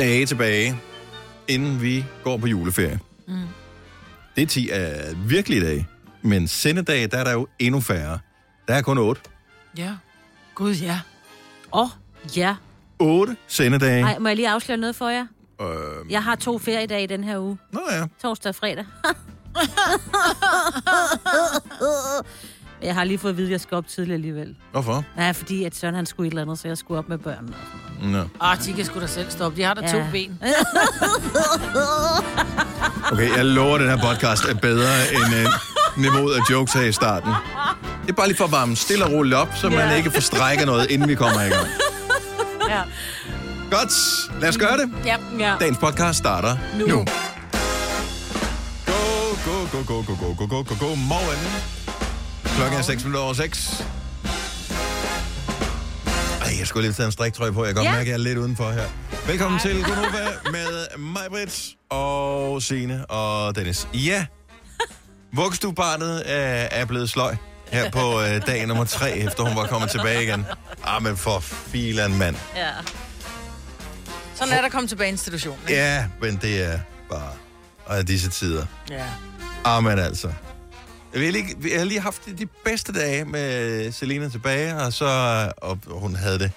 dage tilbage, inden vi går på juleferie. Mm. Det er 10 af virkelige dage. Men sendedage, der er der jo endnu færre. Der er kun 8. Ja. Gud, ja. Åh, oh, ja. 8 sendedage. Ej, må jeg lige afsløre noget for jer? Øh, Jeg har to feriedage i den her uge. nå ja. Torsdag og fredag. jeg har lige fået at vide, at jeg skal op tidligt alligevel. Hvorfor? Ja, fordi at Søren han skulle et eller andet, så jeg skulle op med børnene. og sådan noget. Nå. Ah, de kan sgu da selv stoppe. De har da ja. to ben. Okay, jeg lover, at den her podcast er bedre end uh, niveauet af jokes her i starten. Det er bare lige for at varme stille og roligt op, så man Ja. ikke forstrækker noget, inden vi kommer i gang. Ja. Godt, lad os gøre det. Ja. ja. Dagens podcast starter nu. Nu. nu. Go, go, go, go, go, go, go, go, go, go, morgen. Klokken er 6 minutter over 6. Ej, jeg skulle lige tage en striktrøje på. Jeg kan godt Ja. mærke, at jeg er lidt udenfor her. Velkommen til Gunova med mig, Britt, og Signe og Dennis. Ja, vuggestuebarnet er, er blevet sløj her på øh, dag nummer 3, efter hun var kommet tilbage igen. Ah, men for filan mand. ja. Sådan er der kommet tilbage i institutionen. ikke? Ja, men det er bare af disse tider. Ja. Ah, men altså. Jeg, vil lige, jeg har lige haft de bedste dage med Selina tilbage, og så og hun havde det.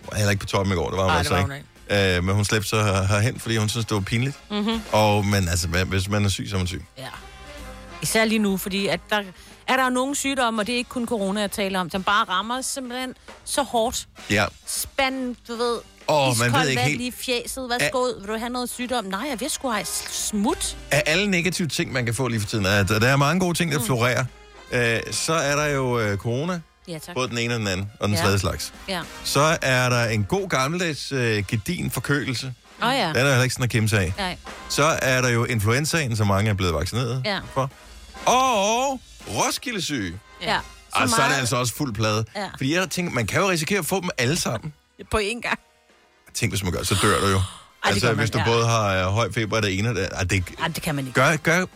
Hun var heller ikke på toppen i går, det var hun det altså var hun ikke. Øh, men hun slæbte så her- herhen, fordi hun synes, det var pinligt. Mm-hmm. Og, men altså, hvis man er syg, så er man syg. ja. Især lige nu, fordi at der er der nogle sygdomme, og det er ikke kun corona, jeg taler om, som bare rammer simpelthen så hårdt. Ja. Spand, du ved, Åh, man iskoldt ved ikke helt- lige i fjeset. Hvad Er- skal ud? Vil du have noget sygdom? Nej, jeg vil sgu have smut. Af alle negative ting, man kan få lige for tiden, at der er mange gode ting, der florerer. Øh, så er der jo øh, corona, Ja, tak. både den ene og den anden, og den Ja. tredje slags. Ja. Så er der en god gammeldags øh, gedin forkølelse. Åh oh, ja. Den er heller ikke sådan at kæmpe sig af. Nej. Så er der jo influenzaen, som mange er blevet vaccineret Ja. for. Og Roskilde syge. Ja. Og så er det altså også fuld plade. Ja. Fordi jeg tænker, man kan jo risikere at få dem alle sammen. På én gang. Tænk, hvis man gør, så dør du jo. det altså, man, hvis du ja. både har øh, høj feber og det ene og det, ej, det det kan man ikke. gør, gør,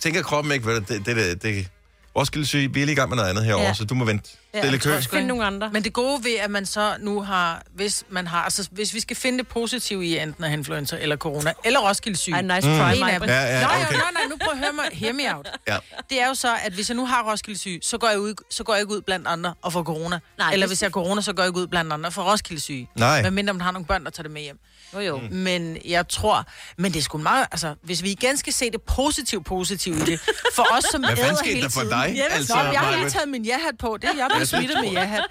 tænker kroppen ikke, hvad det, det, det, det Roskilde syge, vi er lige i gang med noget andet herovre, Ja. så du må vente. Stille jeg tror, kø. jeg skal finde nogle andre. Men det gode ved, at man så nu har, hvis man har, altså hvis vi skal finde det positive i enten af influenza eller corona, eller Roskilde syge. Ej, nice try, Maja. dem. Ja, ja, okay. nej, nej, nu prøv at høre mig, hear me out. Ja. Det er jo så, at hvis jeg nu har Roskilde syge, så går jeg, ud, så går jeg ikke ud blandt andre og får corona. Nej, Eller det- hvis jeg har corona, så går jeg ikke ud blandt andre og får Roskilde syge. Nej. Men mindre man har nogle børn, der tager det med hjem. Jo, jo. Mm. Men jeg tror, men det er sgu meget, altså, hvis vi igen skal se det positive positive i det, for os som Hvad æder hele der for tiden. dig? Jamen, Altså, altså, jeg har lige taget min ja-hat på, det er jeg blevet smittet med ja-hat.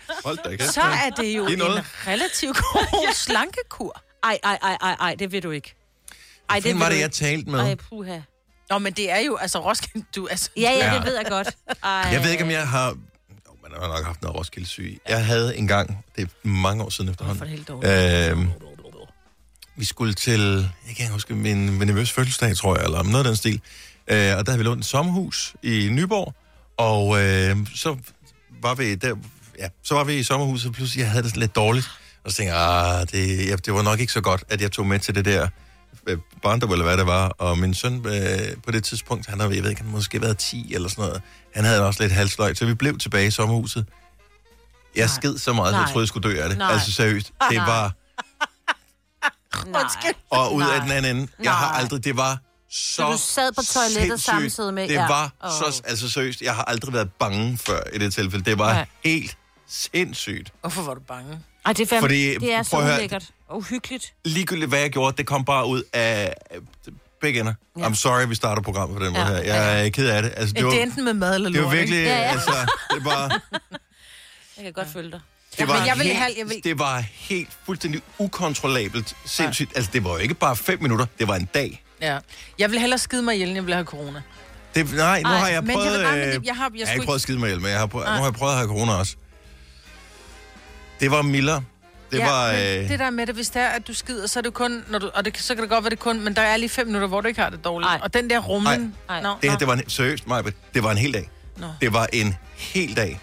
Så er det jo noget. en relativt god slankekur. Ej, ej, ej, ej, ej, det vil du ikke. Ej, vil var det, jeg talte med? Ej, puha. Nå, men det er jo, altså Roskilde, du, altså... Ja, ja, det ved jeg godt. Ej. Jeg ved ikke, om jeg har... Man har nok haft noget Roskilde syge. Jeg havde engang, det er mange år siden efterhånden, det. Øhm, vi skulle til, jeg kan ikke huske, min, min nervøs fødselsdag, tror jeg, eller noget af den stil. Øh, og der havde vi lånt et sommerhus i Nyborg, og øh, så var vi der, ja, så var vi i sommerhuset, og pludselig jeg havde det lidt dårligt. Og så tænkte jeg, ah, det, ja, det var nok ikke så godt, at jeg tog med til det der øh, barndom, eller hvad det var. Og min søn øh, på det tidspunkt, han har, jeg ved ikke, han måske været 10 eller sådan noget. Han havde også lidt halsløg, så vi blev tilbage i sommerhuset. Jeg Nej. sked så meget, at jeg troede, jeg skulle dø af det. Nej. Altså seriøst. Det Nej. var... Nej. Og ud af den anden ende, jeg har aldrig, det var så Så du sad på toilettet sindssygt. samtidig med- Det ja. var Åh. så, altså seriøst, jeg har aldrig været bange før i det tilfælde. Det var Nej. helt sindssygt. Hvorfor var du bange? Ej, det er, fandme, Fordi, det er så ulækkert og uhyggeligt. Ligegyldigt hvad jeg gjorde, det kom bare ud af begge ender. Ja. I'm sorry, vi starter programmet på den måde Ja. her. Jeg er ked af det. Altså, det, Det, var, det er enten med mad eller det lort, var virkelig? Ja, ja. altså, det var... Jeg kan godt følge dig. Det var, men jeg vil helt, have- jeg vil- det var helt fuldstændig ukontrollabelt sindssygt. Altså, det var jo ikke bare fem minutter, det var en dag. Ja. Jeg vil hellere skide mig ihjel, end jeg vil have corona. Det, nej, nu Ej, har jeg men jeg prøvet... vil- nej, men øh, jeg- har- jeg jeg har ikke prøvet at skide mig ihjel, men jeg har prøvet, nu har jeg prøvet at have corona også. Det var mildere. Det ja, var... men Øh, det der med det, hvis det er, at du skider, så er det kun, når du, og det, så kan det godt være det kun, men der er lige fem minutter, hvor du ikke har det dårligt. Ej. Og den der rumlen... Ej. Nå, det her, nå. det var en, seriøst, Majbet, det var en hel dag. Nå. Det var en hel dag.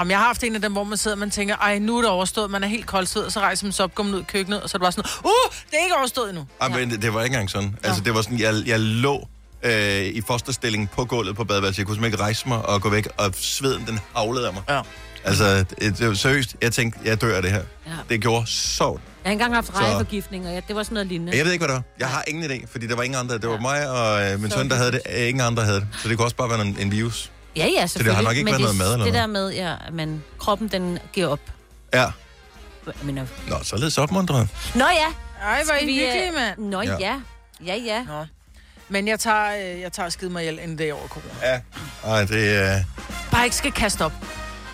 Om jeg har haft en af dem, hvor man sidder og man tænker, ej, nu er det overstået, man er helt koldsved, og så rejser man sig op, går man ud i køkkenet, og så er det bare sådan, uh, det er ikke overstået endnu. Ja. Men det, det var ikke engang sådan. Altså, det var sådan, jeg, jeg lå øh, i fosterstilling på gulvet på badeværelset. Jeg kunne simpelthen ikke rejse mig og gå væk, og sveden den havlede af mig. Ja. Altså, det, det var seriøst. Jeg tænkte, jeg dør af det her. Ja. Det gjorde så. Jeg har engang haft rejeforgiftning, og ja, det var sådan noget lignende. Jeg ved ikke, hvad det var. Jeg har ingen idé, fordi der var ingen andre. Det var mig og øh, min søn, der havde det. Øh, Ingen andre havde det. Så det kunne også bare være en, en virus. Ja, ja, selvfølgelig. har nok ikke Men været det, noget mad eller Det noget. der med, ja, at man, kroppen den giver op. Ja. Jeg mener, Nå, således opmuntret. Nå ja. Ej, hvor er I vi, øh, hyggelige, mand. Nå Ja. ja. Ja, ja. Nå. Men jeg tager, øh, jeg tager skide mig ihjel, det er over corona. Ja. Ej, det er... Øh, Bare ikke skal kaste op.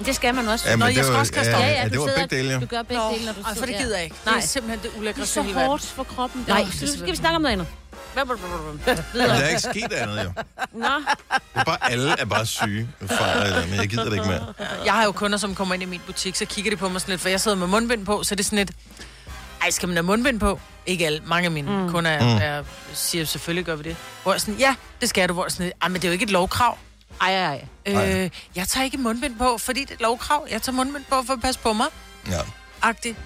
Det skal man også. ja, Nå, men jeg det skal var, også kaste ja, op. ja, ja, ja, det du var begge dele, jo. Du gør begge dele, når du Ej, for det gider jeg ikke. Nej. Det er simpelthen det Det er så hårdt for kroppen. Ja, Nej, det så skal vi snakke om noget andet. Men der er ikke sket andet, jo. Nå, Det er bare, alle er bare syge. Far, eller, men jeg gider det ikke mere. Jeg har jo kunder, som kommer ind i min butik, så kigger de på mig sådan lidt, for jeg sidder med mundbind på, så det er sådan lidt, ej, skal man have mundbind på? Ikke alle. Mange af mine mm. kunder er, er, siger, selvfølgelig gør vi det. Hvor jeg sådan, ja, det skal du. Hvor jeg sådan, ej, men det er jo ikke et lovkrav. ej, ej, ej. Øh, jeg tager ikke mundbind på, fordi det er et lovkrav. Jeg tager mundbind på for at passe på mig. Ja. Agtigt.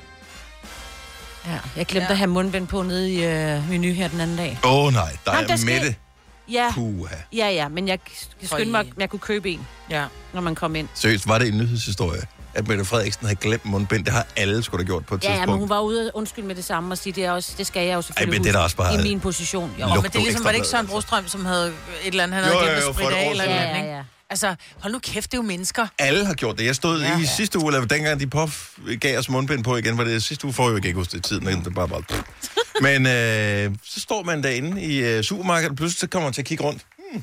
Ja, jeg glemte Ja. at have mundbind på nede i øh, menu her den anden dag. Åh oh, nej, der Jamen, der er skal- Mette. Ja, Puha. ja, ja, men jeg jeg skyndte mig, at jeg kunne købe en, Ja. når man kom ind. Seriøst, var det en nyhedshistorie, at Mette Frederiksen havde glemt mundbind? Det har alle skulle da gjort på et Ja, ja, men tidspunkt. hun var ude og undskylde med det samme og sige, det, er også, det skal jeg jo selvfølgelig men det er også bare- i min position. Jo. Men det er ligesom, var det ikke Søren altså. Brostrøm, som havde et eller andet, han Jo, havde jo, glemt jo, at spritte af eller noget, Ja, ja, ja. Altså, hold nu kæft, det er jo mennesker. Alle har gjort det. Jeg stod Ja. i sidste uge, eller dengang de påf gav os mundbind på igen, var det sidste uge, får jeg ikke huske det tiden, men det bare bare... Men øh, så står man derinde i øh, supermarkedet, og pludselig så kommer man til at kigge rundt. Hmm.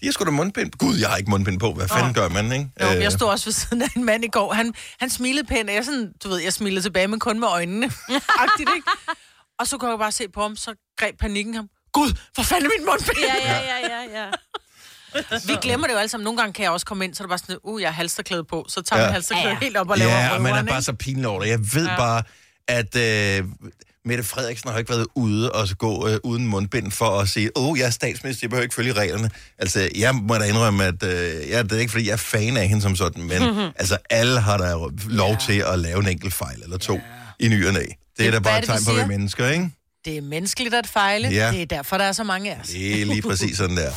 De har sgu da mundbind. Gud, jeg har ikke mundbind på. Hvad fanden gør man, ikke? Jo, Øh, jeg stod også ved siden af en mand i går. Han, han smilede pænt, og jeg, sådan, du ved, jeg smilede tilbage, men kun med øjnene. Agtigt, ikke? Og så kunne jeg bare se på ham, så greb panikken ham. Gud, hvor fanden er min mundbind? Ja, ja, ja, ja, ja. Vi glemmer det jo alle sammen. Nogle gange kan jeg også komme ind, så er det bare sådan, uh, jeg har halsterklæde på. Så tager Ja. man halsterklæde Ja, ja. helt op og laver Ja, og man er bare så pinlig over det. Jeg ved ja. bare, at øh, Mette Frederiksen har ikke været ude og så gå øh, uden mundbind for at sige, åh, oh, jeg er statsminister, jeg behøver ikke følge reglerne. Altså, jeg må da indrømme, at øh, jeg, det er ikke, fordi jeg er fan af hende som sådan, men mm-hmm. altså, alle har da lov ja. til at lave en enkelt fejl eller to ja. i ny og næ. Det er da bare et tegn på, at vi er mennesker, ikke? Det er menneskeligt at fejle. Ja. Det er derfor, der er så mange af os. Det er lige præcis sådan der.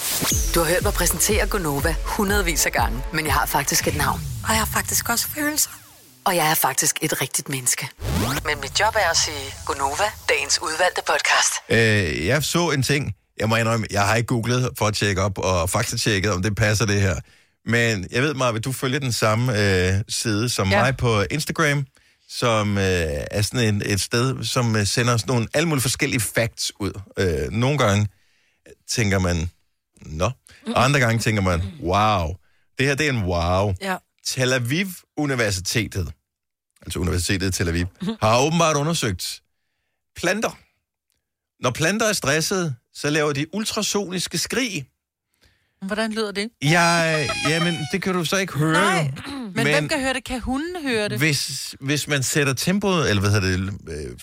Du har hørt mig præsentere Gonova hundredvis af gange, men jeg har faktisk et navn. Og jeg har faktisk også følelser. Og jeg er faktisk et rigtigt menneske. Men mit job er at sige Gonova, dagens udvalgte podcast. Øh, jeg så en ting, jeg må indrømme, jeg har ikke googlet for at tjekke op og faktatjekket, om det passer det her. Men jeg ved, Marve, du følger den samme øh, side som ja. Mig på Instagram, som øh, er sådan et, et sted, som øh, sender sådan nogle alle mulige forskellige facts ud. Øh, nogle gange tænker man, nå. Og andre gange tænker man, wow. Det her, det er en wow. Ja. Tel Aviv Universitetet, altså Universitetet i Tel Aviv, har åbenbart undersøgt planter. Når planter er stressede, så laver de ultrasoniske skrig. Hvordan lyder det? Jeg, jamen, det kan du så ikke høre. Nej. Men, men hvem kan høre det? Kan hunden høre det? Hvis, hvis man sætter tempoet, eller hvad hedder det, øh,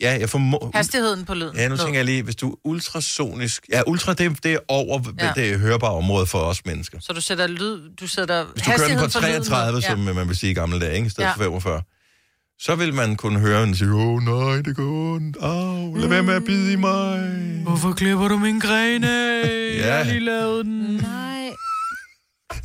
ja, jeg får... Hastigheden på lyden. Ja, nu tænker jeg lige, hvis du er ultrasonisk... Ja, ultra, det, det er over ja. Ja. det hørbare område for os mennesker. Så du sætter lyd, du sætter Hvis du kører den på hastigheden for lyden 33, ned. som man vil sige i gamle dage, ikke? i stedet Ja. for 45, så vil man kunne høre en sige, åh oh, nej, det går ondt, au, lad være med at bide i mig. Hvorfor klipper du min grene? Ja. Jeg har lige lavet den. Nej.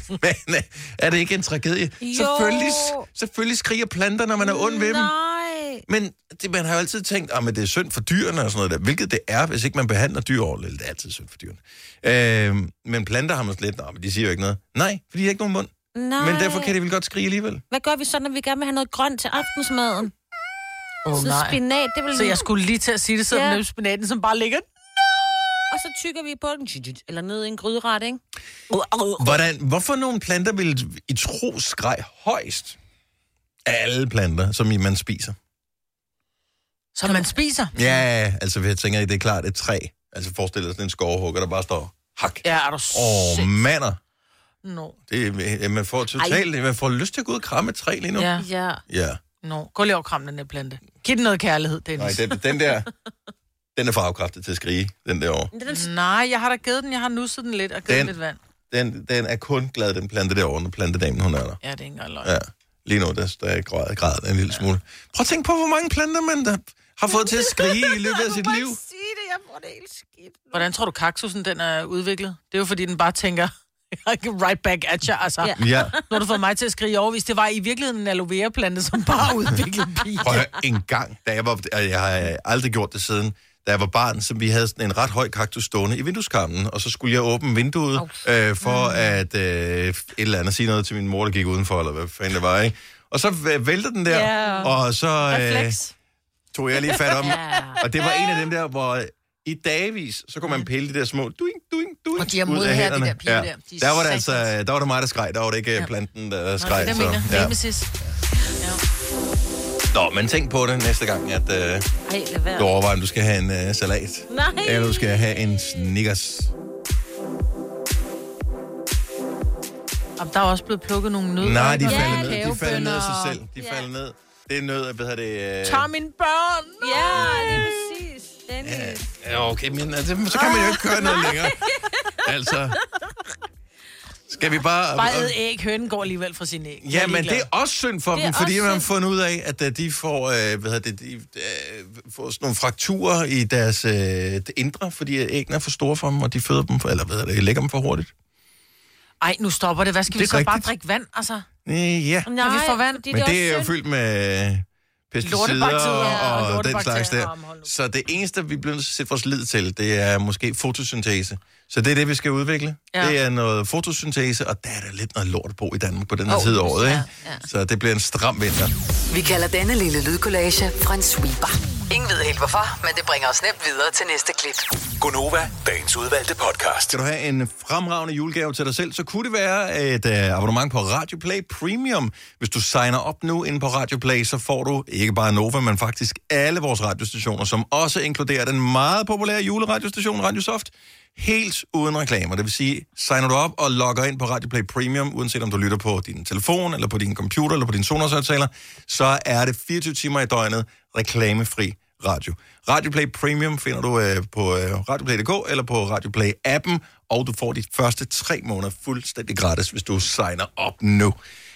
Men øh, er det ikke en tragedie? Jo. Selvfølgelig, selvfølgelig skriger planter, når man er ond ved dem. Nej. Men det, man har jo altid tænkt, at det er synd for dyrene og sådan noget der, hvilket det er, hvis ikke man behandler dyr ordentligt. Det er altid synd for dyrene. Øh, men planter har man slet lidt, men de siger jo ikke noget. Nej, for de har ikke nogen mund. Nej. Men derfor kan de vel godt skrige alligevel. Hvad gør vi så, når vi gerne vil have noget grønt til aftensmaden? Åh, så nej. spinat, det vil Så jeg skulle lige til at sige det, sådan Ja. ja. spinaten, som bare ligger... Og så tykker vi på den, eller ned i en gryderet, ikke? Hvordan, hvorfor nogle planter vil I tro skreg højst af alle planter, som I- man spiser? Som man spiser. Ja, altså jeg tænker, det er klart et træ. Altså forestil dig sådan en skovhugger, der bare står hak. Ja, er du Åh, oh, mander. Nå. Det, er- man får totalt, man får lyst til at gå ud og kramme et træ lige nu. Ja. Ja. ja. Nå. Gå lige over og kram den der plante. Giv den noget kærlighed, Nej, Dennis. den, den der, den er for afkræftet til at skrige, den derovre. Nej, jeg har da givet den. Jeg har nusset den lidt og givet Den- den lidt vand. Den, den er kun glad, den plante derovre, når plantedamen hun er der. Ja, det er ikke engang løgn. Ja. Lige nu, der, der er grad, grad en lille smule. Prøv at tænke på, hvor mange planter man der har fået til at skrige i løbet af sit liv. sige det, jeg er det helt skidt. Hvordan tror du, kaktusen den er udviklet? Det er jo, fordi den bare tænker, right back at you, altså. Ja. Ja. Ja, Nu har du fået mig til at skrige overvis. Det var i virkeligheden en aloe vera plante, som bare udviklede pige. prøv en gang, da jeg var, og jeg har aldrig gjort det siden, da jeg var barn, så vi havde sådan en ret høj kaktus stående i vindueskarmen, og så skulle jeg åbne vinduet øh, for at øh, et eller andet sige noget til min mor, der gik udenfor, eller hvad fanden det var, ikke? Og så øh, vælter den der, Ja. og så øh, tog jeg lige fat om, Ja. og det var en af dem der, hvor i dagvis, så kunne man pille de der små duing, duing, duing Og de har ud af mod her, de der piger der. De er Der var det altså, der var det mig, der skreg, der var det ikke ja. planten, der skreg. det så, mener ja. Nå, men tænk på det næste gang, at øh, Ej, du overvejer, om du skal have en øh, salat. Nej. Eller du skal have en Snickers. Og der er også blevet plukket nogle nødder. Nej, de falder Ja, ned. De falder ned af sig selv. De Ja. falder ned. Det er nød, hvad hedder det... Øh... Tag mine børn! Ja, det er præcis. Dennis. Ja, okay, men altså, så kan man jo ikke køre noget længere. Altså... Skal vi bare... Bare æd æg. Hønen går alligevel fra sin æg. Ja, men det er også synd for Det dem, fordi man har fundet ud af, at øh, de får, øh, hvad hedder det, de, øh, får sådan nogle frakturer i deres øh, det indre, fordi æggene er for store for dem, og de føder dem, for, eller hvad hedder det, lægger dem for hurtigt. Ej, nu stopper det. Hvad skal Det vi så bare rigtigt. drikke vand, altså? Øh, ja, Nej, vi får vand. men det er jo fyldt med pesticider og, og den slags der. Så det eneste, vi bliver nødt til at sætte vores lid til, det er måske fotosyntese. Så det er det, vi skal udvikle. Ja. Det er noget fotosyntese, og der er der lidt noget lort på i Danmark på den her Åh, tid af året. ja, Ikke? ja. Så det bliver en stram vinter. Vi kalder denne lille lydkollage en sweeper. Ingen ved helt hvorfor, men det bringer os nemt videre til næste klip. Gunova, dagens udvalgte podcast. Skal du have en fremragende julegave til dig selv, så kunne det være et uh, abonnement på Radio Play Premium. Hvis du signer op nu inde på Radio Play, så får du ikke bare Nova, men faktisk alle vores radiostationer, som også inkluderer den meget populære juleradiostation Radio Soft, helt uden reklamer. Det vil sige, signer du op og logger ind på Radio Play Premium, uanset om du lytter på din telefon, eller på din computer, eller på din Sonos-højtaler, så er det 24 timer i døgnet reklamefri radio. Radio Play Premium finder du øh, på øh, radioplay.dk eller på Radio Play-appen, og du får de første tre måneder fuldstændig gratis, hvis du signer op nu.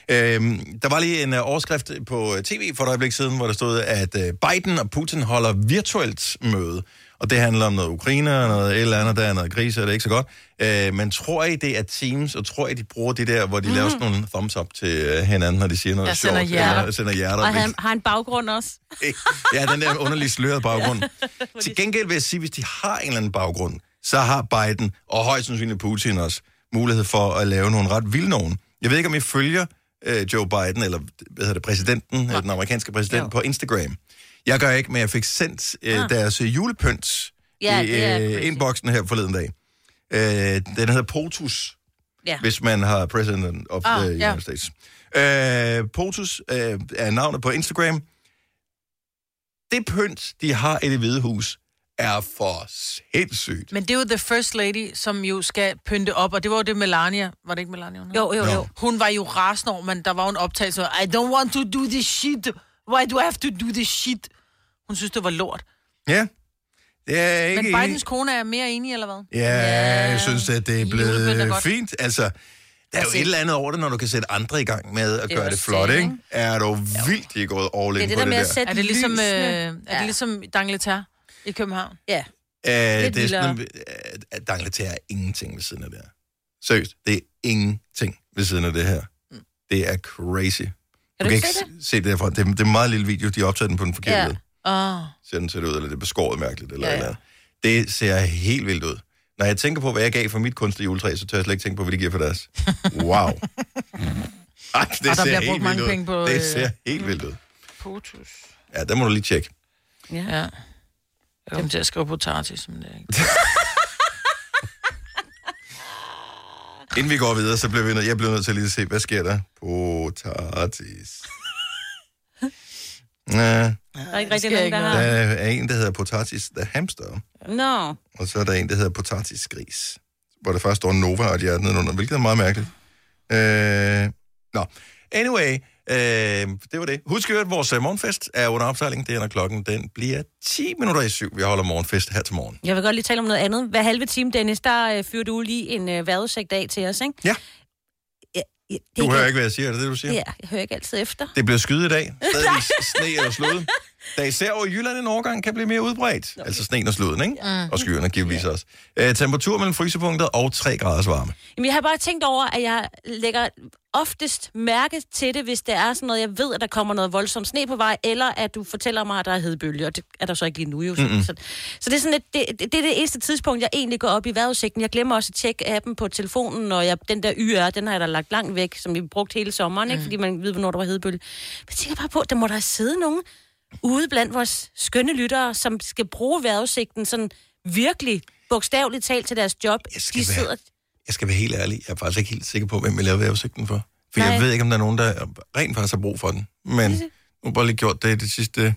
Øhm, der var lige en øh, overskrift på øh, tv for et øjeblik siden, hvor der stod, at øh, Biden og Putin holder virtuelt møde. Og det handler om noget Ukraine og noget et eller andet, der er noget krise, og det er ikke så godt. Øh, men tror I, det er Teams, og tror I, de bruger det der, hvor de mm-hmm. laver sådan nogle thumbs up til øh, hinanden, når de siger noget Ja, sjovt? sender hjerter. Eller sender hjerter. Og han har en baggrund også. ja, den der underlige slørede baggrund. Til gengæld vil jeg sige, hvis de har en eller anden baggrund, så har Biden, og højst sandsynligt Putin også, mulighed for at lave nogle ret vilde nogen. Jeg ved ikke, om I følger øh, Joe Biden, eller hvad hedder det, præsidenten, ja. den amerikanske præsident, Jo. på Instagram. Jeg gør ikke, men jeg fik sendt øh, Ah. deres øh, julepynt Ja, i øh, inboxen her forleden dag. Øh, den hedder POTUS, Ja. hvis man har President of Ah, the ja. United States. Øh, POTUS øh, er navnet på Instagram. Det pynt, de har i det hvide hus, er for sindssygt. Men det er jo The First Lady, som jo skal pynte op, og det var jo det Melania. Var det ikke Melania? Hun? Jo, jo, jo. Hun var jo rasende over, men der var jo en optagelse, I don't want to do this shit. Why do I have to do this shit? Hun synes, det var lort. Ja, det er ikke... Men Bidens kone er mere enig, eller hvad? Ja, jeg synes, at det er blevet fint. Altså, der er jo Altså- et eller andet over det, når du kan sætte andre i gang med at Det gøre det flot, det, ikke? Er du vildt, er gået all Det er in det på der det med der? at sætte Er det ligesom, øh, er det ligesom Dangleterre i København? Ja. Øh, det er sådan, øh, at Dangleterre er ingenting ved siden af det her. Seriøst, det er ingenting ved siden af det her. Det er crazy. Kan du ikke se det? se det derfra. Det er, det er en meget lille video, de har optaget den på den forkerte Ja. led. Oh. Ser den ser det ud, eller det er beskåret mærkeligt, eller Ja, ja, ja. Det ser helt vildt ud. Når jeg tænker på, hvad jeg gav for mit kunstige juletræ, så tør jeg slet ikke tænke på, hvad de giver for deres. Wow. Ej, det Og der ser bliver helt brugt mange vildt ud. penge på, Det øh, ser helt vildt ud. Potus. Ja, der må du lige tjekke. Ja. Ja. Jeg kom til at skrive potatis, men det er ikke. Inden vi går videre, så bliver vi nødt, jeg bliver nødt til lige at se, hvad sker der? Potatis. Ja, Der er ikke rigtig nogen, der der har... er en, der hedder Potatis the Hamster, Nå. og så er der en, der hedder Potatis Gris, hvor der først står Nova og et hjerte nedenunder, hvilket er meget mærkeligt. Øh, nå, anyway, øh, det var det. Husk at vores øh, morgenfest er under opsejling. Det er, når klokken den bliver 10 minutter i syv. Vi holder morgenfest her til morgen. Jeg vil godt lige tale om noget andet. Hver halve time, Dennis, der øh, fyrer du lige en øh, vejrudsigt af til os, ikke? Ja. det Du hører ikke, hvad jeg siger. Er det det, du siger? Ja, jeg hører ikke altid efter. Det bliver skyet i dag. Stadigvis sne eller slud. Der især over i Jylland en overgang kan blive mere udbredt. Altså sneen og sluden, ikke? Og skyerne givetvis også. Øh, temperatur mellem frysepunktet og 3 graders varme. Jamen, jeg har bare tænkt over, at jeg lægger oftest mærke til det, hvis det er sådan noget, jeg ved, at der kommer noget voldsomt sne på vej, eller at du fortæller mig, at der er hedebølge, og det er der så ikke lige nu jo. Mm-hmm. Så, så det er sådan, at det, det, er det eneste tidspunkt, jeg egentlig går op i vejrudsigten. Jeg glemmer også at tjekke appen på telefonen, og jeg, den der YR, den har jeg da lagt langt væk, som vi brugte hele sommeren, mm. ikke? fordi man ved, hvornår der var hedebølge. Men jeg tænker bare på, at der må der sidde nogen ude blandt vores skønne lyttere, som skal bruge vejrudsigten sådan virkelig bogstaveligt talt til deres job. Jeg skal De være- sidder... Jeg skal være helt ærlig. Jeg er faktisk ikke helt sikker på, hvem jeg laver vejrudsigten for. For Nej. jeg ved ikke, om der er nogen, der rent faktisk har brug for den. Men nu har bare lige gjort det det sidste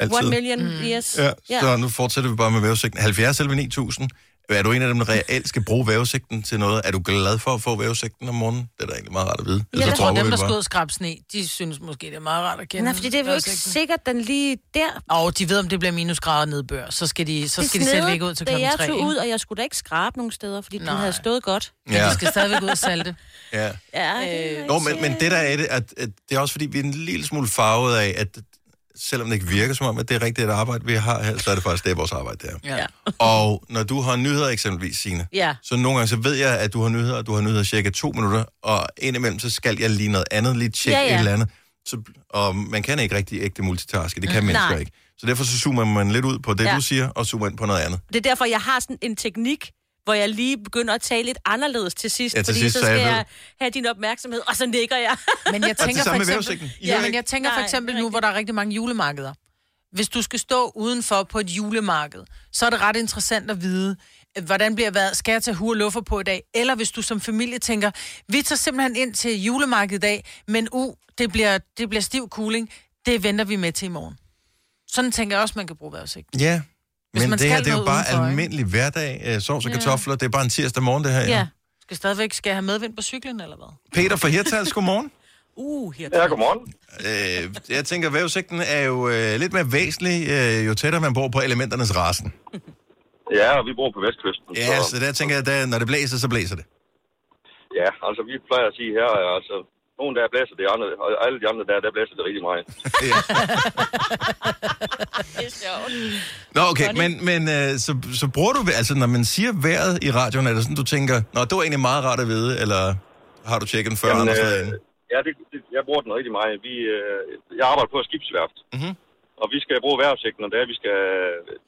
altid. One million mm. years. Ja, ja, så nu fortsætter vi bare med vejrudsigten. 70 eller 9000. Er du en af dem, der reelt skal bruge vejrudsigten til noget? Er du glad for at få vejrudsigten om morgenen? Det er da egentlig meget rart at vide. Jeg så tror, dem, der skal ud og skrabe sne, de synes måske, det er meget rart at kende. Nej, fordi det er jo ikke sikkert, den lige der Og de ved, om det bliver minusgrader nedbør. Så skal de, så skal de selv ligge ud til da klokken jeg 3. tog ikke? ud, og jeg skulle da ikke skrabe nogen steder, fordi Nej. den havde stået godt. Ja, De skal stadigvæk ud og salte. ja. Ja, det er Nå, men, men det der er det, at, at det er også fordi, vi er en lille smule farvet af, at selvom det ikke virker som om, at det er rigtigt et arbejde, vi har her, så er det faktisk det er vores arbejde, det er. Ja. Og når du har nyheder eksempelvis, Signe, Ja. så nogle gange så ved jeg, at du har nyheder, og du har nyheder cirka to minutter, og indimellem så skal jeg lige noget andet, lige tjekke Ja, ja. et eller andet. Så, og man kan ikke rigtig ægte multitaske, det kan mennesker Nej. ikke. Så derfor så zoomer man lidt ud på det, Ja. du siger, og zoomer ind på noget andet. Det er derfor, jeg har sådan en teknik, hvor jeg lige begynder at tale lidt anderledes til sidst, Ja, til fordi sidst, så så skal jeg ved- jeg have din opmærksomhed, og så nikker jeg. Men jeg tænker for eksempel, ja, men jeg tænker for eksempel nu, hvor der er rigtig mange julemarkeder. Hvis du skal stå udenfor på et julemarked, så er det ret interessant at vide, hvordan bliver vejret, skal jeg tage hu og luffer på i dag? Eller hvis du som familie tænker, vi tager simpelthen ind til julemarkedet i dag, men u, det bliver, det bliver stiv cooling, det venter vi med til i morgen. Sådan tænker jeg også, man kan bruge vejrudsigten. Ja, Hvis men man det her, det er jo bare udenfor, almindelig hverdag. Øh, Sovs og kartofler, det er bare en tirsdag morgen, det her. ja. Skal stadigvæk skal jeg have medvind på cyklen, eller hvad? Peter fra Hirtals, godmorgen. Uh, her. Ja, godmorgen. Øh, jeg tænker, vejrudsigten er jo øh, lidt mere væsentlig, øh, jo tættere man bor på elementernes rasen. Ja, og vi bor på Vestkysten. Ja, så der tænker jeg, at når det blæser, så blæser det. ja, altså vi plejer at sige her, altså nogen der blæser det andre, og alle de andre der, der blæser det rigtig meget. Ja. Det er sjovt. Nå, okay, men, men øh, så, så bruger du, altså når man siger vejret i radioen, er det sådan, du tænker, nå, det var egentlig meget rart at vide, eller har du tjekket den før? Jamen, øh, ja, det, det, jeg bruger den rigtig meget. Vi, øh, jeg arbejder på et skibsværft, Mhm. Og vi skal bruge vejrudsigten, og det er, vi skal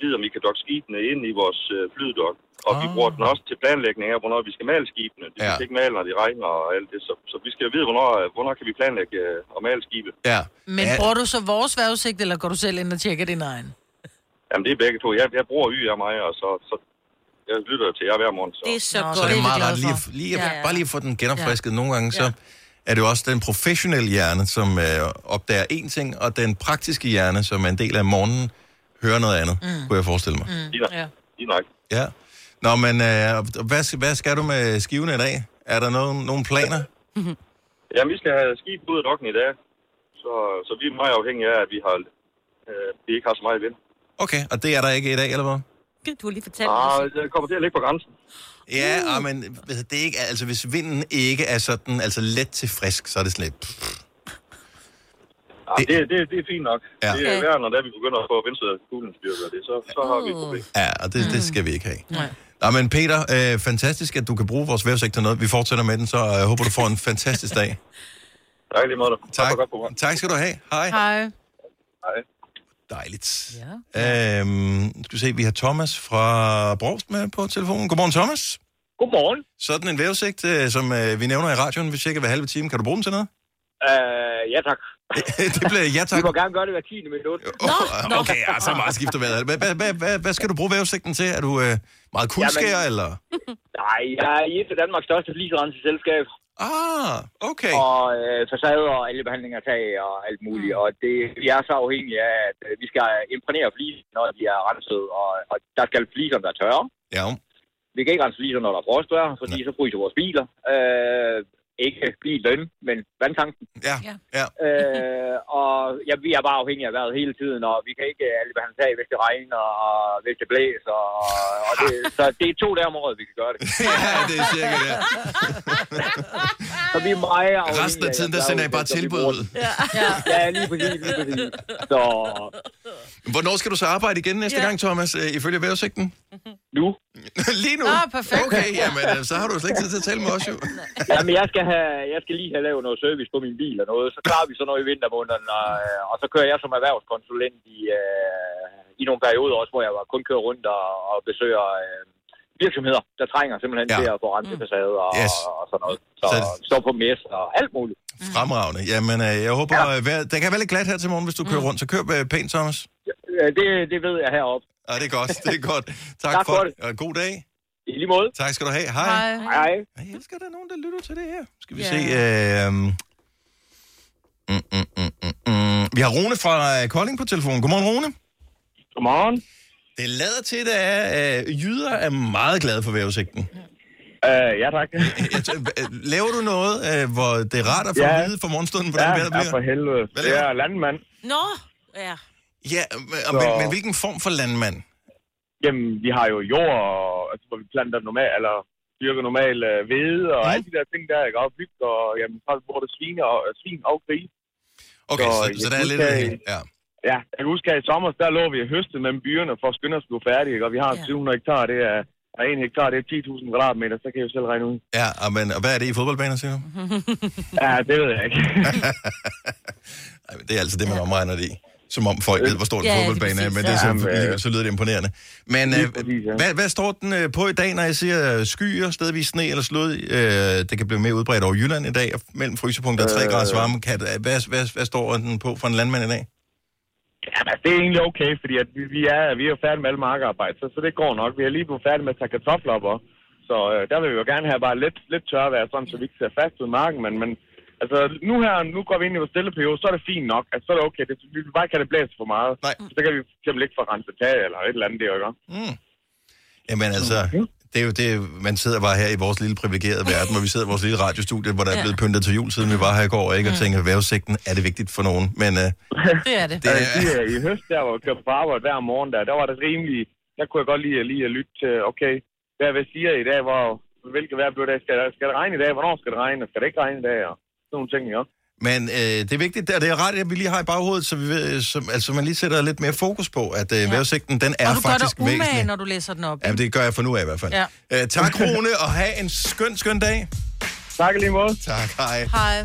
vide, om vi kan dokke skibene ind i vores øh, flydok. Og vi Ah. bruger den også til planlægning af, hvornår vi skal male skibene. Vi Ja. skal ikke male, når de regner og alt det. Så, så vi skal vide, hvornår, hvornår kan vi planlægge øh, at male skibet. ja. Men ja, bruger du så vores vejrudsigt, eller går du selv ind og tjekker din egen? Jamen, det er begge to. Jeg, jeg bruger Y af mig, og så, så jeg lytter til jer hver morgen. Så. Det er så Nå, godt. så er det det er vi meget rart lige, lige, Ja, ja. bare lige at få den genopfrisket. Nogle gange så er det jo også den professionelle hjerne, som øh, opdager én ting, og den praktiske hjerne, som er en del af morgenen, hører noget andet, mm. kunne jeg forestille mig. Mm. Ja. Lige nok. Ja. Nå, men øh, hvad, skal- hvad skal du med skivene i dag? Er der nogen, nogen planer? Jamen, vi skal have skib ud af dokken i dag. Så, så vi er meget afhængige af, at vi, har, øh, vi ikke har så meget vind. Okay, og det er der ikke i dag, eller hvad? Du har lige fortalt Ah, mig. det kommer til at ligge på grænsen. Ja, uh. men ved du, det er ikke, altså hvis vinden ikke er sådan, altså let til frisk, så er det sådan lidt... Ah, Det- det, det, det er fint nok. Ja. Det er værd, når der vi begynder at få venstre kulen styrke af det, så, så har vi et problem. Ja, og det, det skal vi ikke have. Nej. Nå, men Peter, øh, fantastisk, at du kan bruge vores vejrudsigt til noget. Vi fortsætter med den, så jeg øh, håber, du får en fantastisk dag. Tak lige måde. Tak. for godt program. Tak skal du have. Hej. Hej. Hej. Dejligt. Ja. Øhm, skal vi se, vi har Thomas fra Brogst med på telefonen. Godmorgen, Thomas. Godmorgen. Sådan en vejrudsigt, øh, som øh, vi nævner i radioen, vi tjekker hver halve time. Kan du bruge den til noget? Uh, ja, tak. det bliver ja Vi tak. må gerne gøre det hver 10. minut. Oh, okay, ja, så meget skifter vejret. Hvad, hvad, hvad, hvad, hvad skal du bruge vejrudsigten til? Er du øh, meget kuldskær, Jamen- eller? Nej, jeg er i et af Danmarks største fliserenseselskab. Ah, okay. Og øh, facader og elbehandling af tag og alt muligt. Og det, vi er så afhængige af, at øh, vi skal imprægnere fliser, når de er renset. Og, og der skal fliserne være tørre. Ja, Vi kan ikke rense fliser, når der er frostvejr, fordi så fryser vores biler. Øh, ikke blive løn, men vandtanken. Ja, Ja. ja. Øh, og ja, vi er bare afhængige af vejret hele tiden, og vi kan ikke alle behandle tag, hvis det regner, og hvis det blæser. Og, og det, så det er to dage om året, vi kan gøre det. ja, det er cirka det. Så vi er meget afhængige Resten af tiden, der sender jeg bare tilbud ud. den. Ja, lige præcis, lige præcis. Så Hvornår skal du så arbejde igen næste Ja. gang, Thomas, øh, ifølge vejrudsigten? nu, Lige nu? Ah, perfekt. Okay, jamen, øh, så har du slet ikke tid til at tale med os, jo. Jamen, jeg skal, have, jeg skal lige have lavet noget service på min bil og noget. Så klarer vi så noget i vintermåneden, og, øh, og så kører jeg som erhvervskonsulent i, øh, i nogle perioder også, hvor jeg kun kører rundt og, og besøger øh, virksomheder, der trænger simpelthen Ja. ja. til at få renset facade og, Yes. og, sådan noget. Så, Så- står på mess og alt muligt. Fremragende. Jamen, øh, jeg håber, ja. vejr, det kan være lidt glat her til morgen, hvis du kører rundt. Så kør øh, pænt, Thomas. Øh, Det, det ved jeg heroppe. Ja, det er godt. Det er godt. Tak, Tak for for det. Og god dag. I lige måde. Tak skal du have. Hej. Hej. Hej. Jeg elsker, at der er nogen, der lytter til det her. Skal vi Ja. se. Øh, mm, mm, mm, mm, mm. Vi har Rune fra øh, Kolding på telefonen. Godmorgen, Rune. Godmorgen. Det lader til, at øh, jyder er meget glade for vejrudsigten. Uh, ja, tak. Øh, Laver du noget, øh, hvor det er rart at få Ja. at vide for morgenstunden, hvordan vejret bliver? helvede. Hvad laver Jeg er landmand. Nå, ja. Ja, men, men, men hvilken form for landmand? Jamen, vi har jo jord, og, altså, hvor vi planter normal, eller dyrker normal øh, hvede, og Mhm. alle de der ting der, ikke? Og byg, og jamen, så hvor det svin og, øh, svin og grise. Okay, så, Så så, der er lidt... af. Ja. Ja, jeg kan huske, at i sommer, der lå vi og høste mellem byerne for at skynde os at blive færdige, og vi har Ja. 700 hektar, det er, og en hektar, det er 10.000 kvadratmeter, så kan jeg jo selv regne ud. Ja, og, men, og hvad er det i fodboldbaner, siger du? Ja, det ved jeg ikke. Ej, det er altså det, man omregner det i. Som om folk ved, hvor stor en Ja, ja, fodboldbane er, men det er så, Jamen, øh, alligevel, så lyder det imponerende. Men øh, præcis, ja. hvad, hvad står den øh, på i dag, når jeg siger øh, skyer, stedvis sne eller slud? Øh, det kan blive mere udbredt over Jylland i dag, mellem frysepunkter og 3 Øh. graders varme. Kan, hvad, hvad, hvad, hvad står den på for en landmand i dag? Jamen, det er egentlig okay, fordi at vi, vi, er, vi er jo færdige med alle markarbejde, så, så det går nok. Vi er lige blevet færdige med at tage kartofler op også. Så øh, der vil vi jo gerne have bare lidt, lidt tørvejr, sådan, så vi ikke ser fast ud i marken. Men, men altså, nu her, nu går vi ind i vores stille periode, så er det fint nok. Altså, så er det okay. Det, vi vil bare have det blæse for meget. Nej. Så kan vi fx ikke få renset tag eller et eller andet, det er jo ikke? Mm. Jamen altså, det er jo det, man sidder bare her i vores lille privilegerede verden, hvor vi sidder i vores lille radiostudie, hvor der er blevet pyntet til jul, siden vi var her i går, ikke? og tænker, vejrudsigten, er det vigtigt for nogen? Men øh, Det er det. det Jeg sige, er... at i høst, der hvor jeg kørte på arbejde hver morgen, der, der var det rimelig... Der kunne jeg godt lide, lige at lytte til, okay, hvad vil siger i dag, hvor, hvilket vejr bliver det? Skal, der- skal det regne i dag? Hvornår skal det regne? Skal det ikke regne i dag? Og sådan nogle ting, ja. Men øh, det er vigtigt, og det er ret, at vi lige har i baghovedet, så, vi ved, så altså, man lige sætter lidt mere fokus på, at øh, vejrudsigten, den er Og du gør faktisk dig umage, væsentlig. når du læser den op. Ja, det gør jeg for nu af i hvert fald. Ja. Øh, tak, Rune, og have en skøn, skøn dag. Tak lige måde. Tak, hej. Hej.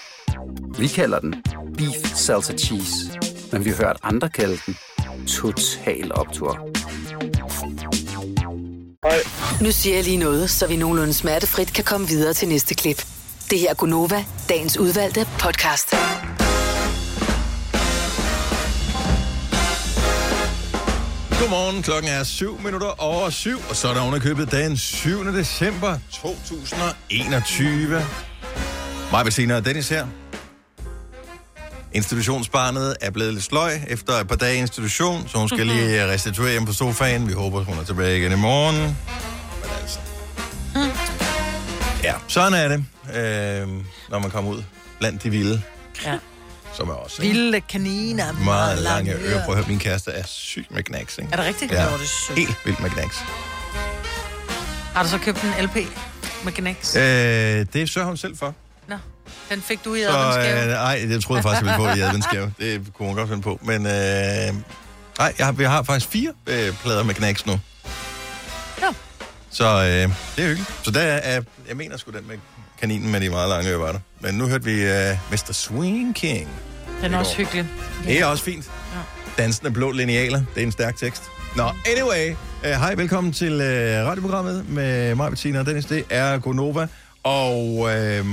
Vi kalder den Beef Salsa Cheese, men vi har hørt andre kalde den Total Optor. Nu siger jeg lige noget, så vi nogenlunde smertefrit kan komme videre til næste klip. Det her er Gunova, dagens udvalgte podcast. Godmorgen, klokken er 7 minutter over 7, og så er der underkøbet den 7. december 2021. Mig, Bettina og Dennis her. Institutionsbarnet er blevet lidt sløj efter et par dage i institution, så hun skal lige restituere hjem på sofaen. Vi håber, hun er tilbage igen i morgen. Men altså. Ja, sådan er det, øh, når man kommer ud blandt de vilde, Ja. som er også ikke? Vilde kaniner. meget lange ører. Prøv at høre, min kæreste er syg med knacks, ikke? Er det rigtigt? Ja, Nå, det er sødt. helt vildt med knacks. Har du så købt en LP med Gnex? Øh, det sørger hun selv for. Den fik du i Så, adventsgave. øh, nej, det troede jeg faktisk, jeg ville få i adventsgave. Det kunne man godt finde på. Men øh, nej, jeg har, vi har faktisk fire øh, plader med knacks nu. Ja. Så øh, det er hyggeligt. Så der er, jeg mener sgu den med kaninen med de meget lange ører. Men nu hørte vi øh, Mr. Swing King. Den er også hyggelig. Det er også fint. Dansende blå linealer. Det er en stærk tekst. Nå, anyway. Uh, hej, velkommen til uh, radioprogrammet med mig, Bettina og Dennis. Det er Gonova. Og uh,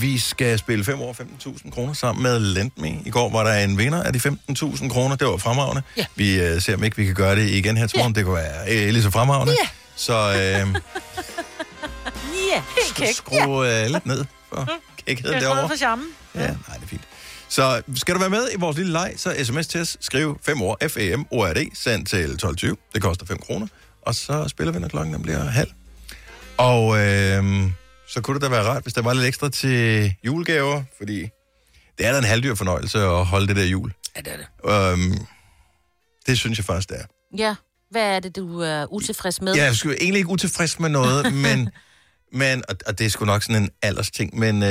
vi skal spille 5 år 15.000 kroner sammen med Lendme. I går var der en vinder af de 15.000 kroner. Det var fremragende. Ja. Vi uh, ser, om ikke vi kan gøre det igen her til morgen. Det kunne være uh, lige så fremragende. Ja. Så uh, Ja, helt skru uh, lidt ned for kækheden Jeg derovre. tror for charmen. Ja, nej, det er fint. Så skal du være med i vores lille leg, så sms til os, skriv 5 år, F-A-M-O-R-D, send til 12.20. Det koster 5 kroner. Og så spiller vi, når klokken den bliver halv. Og øh, så kunne det da være rart, hvis der var lidt ekstra til julegaver, fordi det er da en halvdyr fornøjelse at holde det der jul. Ja, det er det. Øhm, det synes jeg faktisk, det er. Ja, hvad er det, du er utilfreds med? Jeg er egentlig ikke utilfreds med noget, men, men og, og det er sgu nok sådan en aldersting, men øh,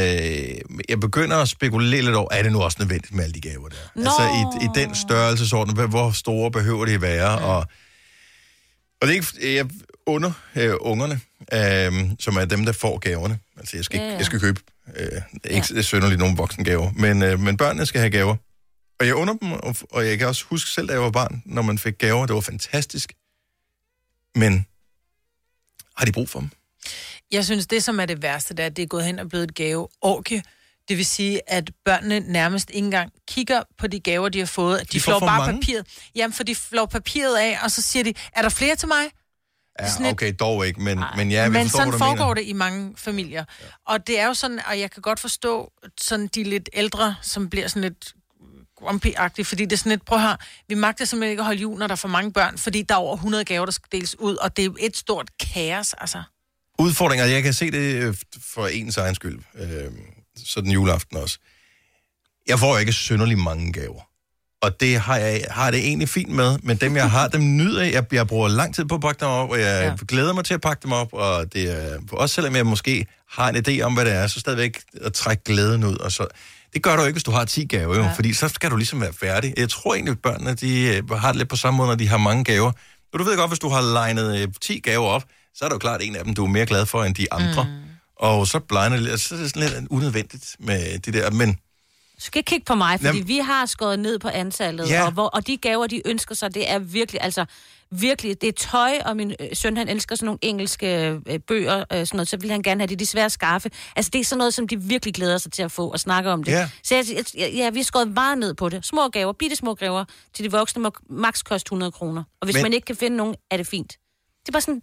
jeg begynder at spekulere lidt over, er det nu også nødvendigt med alle de gaver der? Nå. Altså i, i den størrelsesorden, hvor store behøver de være? Og, og det er ikke, jeg under øh, ungerne, øh, som er dem, der får gaverne. Altså jeg skal, Ja, ja, jeg skal købe, øh, ikke ja. synderligt nogen voksengaver, men, øh, men børnene skal have gaver. Og jeg under dem, og, og jeg kan også huske selv, da jeg var barn, når man fik gaver, det var fantastisk. Men har de brug for dem? Jeg synes, det som er det værste, det er, at det er gået hen og blevet et gaveorgie. Det vil sige, at børnene nærmest ikke engang kigger på de gaver, de har fået. De, De flår bare mange. papiret. Jamen, for de flår papiret af, og så siger de, er der flere til mig? sådan Ja, et- okay, dog ikke, men, men ja, vi Men forstår, sådan hvad foregår mener. det i mange familier. Ja. Og det er jo sådan, og jeg kan godt forstå sådan de lidt ældre, som bliver sådan lidt grumpy-agtige, fordi det er sådan lidt, prøv her, vi magter simpelthen ikke at holde jul, når der er for mange børn, fordi der er over 100 gaver, der skal deles ud, og det er et stort kaos, altså. Udfordringer, jeg kan se det øh, for ens egen skyld, øh, sådan juleaften også. Jeg får ikke synderlig mange gaver. Og det har jeg har det egentlig fint med, men dem, jeg har, dem nyder jeg. Jeg, jeg bruger lang tid på at pakke dem op, og jeg ja. glæder mig til at pakke dem op, og det er, også selvom jeg måske har en idé om, hvad det er, så stadigvæk at trække glæden ud. Og så, det gør du ikke, hvis du har 10 gaver, jo, ja. fordi så skal du ligesom være færdig. Jeg tror egentlig, at børnene de, øh, har det lidt på samme måde, når de har mange gaver. Og du ved godt, hvis du har legnet øh, 10 gaver op, så er det jo klart en af dem, du er mere glad for end de andre. Mm. Og så blegner det så er det sådan lidt unødvendigt med det der. Men Du skal ikke kigge på mig, fordi Jamen- vi har skåret ned på antallet, Ja. og, hvor, og de gaver, de ønsker sig, det er virkelig, altså virkelig, det er tøj, og min øh, søn, han elsker sådan nogle engelske øh, bøger, øh, sådan noget, så vil han gerne have det, de er svære at skaffe. Altså, det er sådan noget, som de virkelig glæder sig til at få og snakke om det. Ja. Så jeg, jeg, ja, vi har skåret meget ned på det. Små gaver, bitte små gaver til de voksne må maks koste 100 kroner. Og hvis Men... man ikke kan finde nogen, er det fint. Det er bare sådan,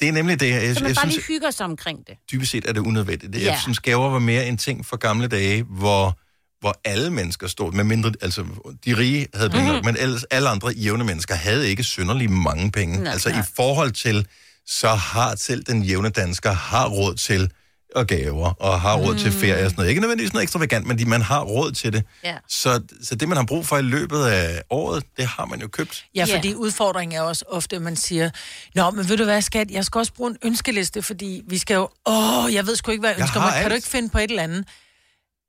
det er nemlig det, jeg, jeg, så man jeg bare synes, lige hygger sig omkring det. dybest set er det unødvendigt. Jeg Ja. synes, gaver var mere en ting for gamle dage, hvor, hvor alle mennesker stod, med mindre, altså de rige havde penge, Mhm. mm-hmm. men ellers alle andre jævne mennesker havde ikke synderlig mange penge. Nej, altså nej. i forhold til, så har selv den jævne dansker har råd til og gaver, og har råd Mm. til ferie og sådan noget. Ikke nødvendigvis noget ekstravagant, men de, man har råd til det. Ja. Så, så det, man har brug for i løbet af året, det har man jo købt. Ja, fordi udfordringen er også ofte, at man siger, Nå, men ved du hvad, skat, jeg skal også bruge en ønskeliste, fordi vi skal jo, åh, jeg ved sgu ikke, hvad jeg Jeg ønsker mig. Kan alt. du ikke finde på et eller andet?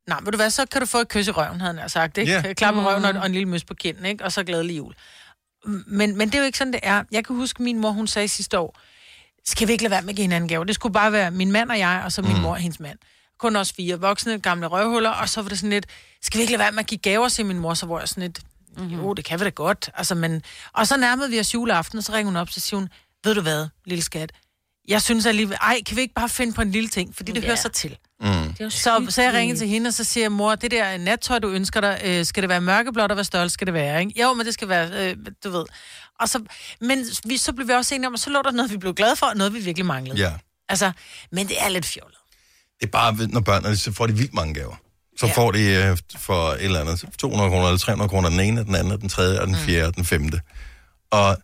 Nej, ved du hvad, så kan du få et kys i røven, havde han sagt, ikke? Ja. Yeah. Klap i røven og, Mm. og en lille møs på kinden, ikke? Og så glædelig jul. Men, men det er jo ikke sådan, det er. Jeg kan huske, min mor, hun sagde sidste år, skal vi ikke lade være med at give hinanden gaver? Det skulle bare være min mand og jeg, og så min mm. mor og hendes mand. Kun os fire voksne, gamle røvhuller, og så var det sådan lidt, skal vi ikke lade være med at give gaver til min mor? Så var jeg sådan lidt, mm-hmm. jo, det kan vi da godt. Altså, men... Og så nærmede vi os juleaften, og så ringer hun op, så siger hun, ved du hvad, lille skat, jeg synes alligevel, ej, kan vi ikke bare finde på en lille ting, fordi det Ja. hører sig til. Mm. Så, så jeg ringer til hende, og så siger jeg, mor, det der nattøj, du ønsker dig, øh, skal det være mørkeblåt, og hvad størrelse skal det være, ikke? Jo, men det skal være, øh, du ved. Og så, men vi, så blev vi også enige om, at så lå der noget, vi blev glade for, og noget, vi virkelig manglede. Ja. Altså, men det er lidt fjollet. Det er bare, når børnene, så får de vildt mange gaver. Så Ja. får de øh, for et eller andet 200 kroner eller 300 kroner den ene, den anden, den tredje, og den fjerde, og den femte. Og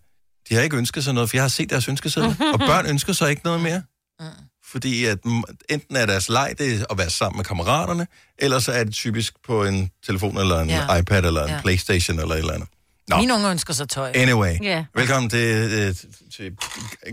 de har ikke ønsket sig noget, for jeg har set deres ønskesedler. og børn ønsker sig ikke noget mere. Mm. Fordi at mm, enten er deres leg, det er at være sammen med kammeraterne, eller så er det typisk på en telefon, eller en Ja. iPad, eller en ja. Playstation, eller et eller andet. Nå. Mine unger ønsker sig tøj. Anyway, Ja. velkommen til, øh, til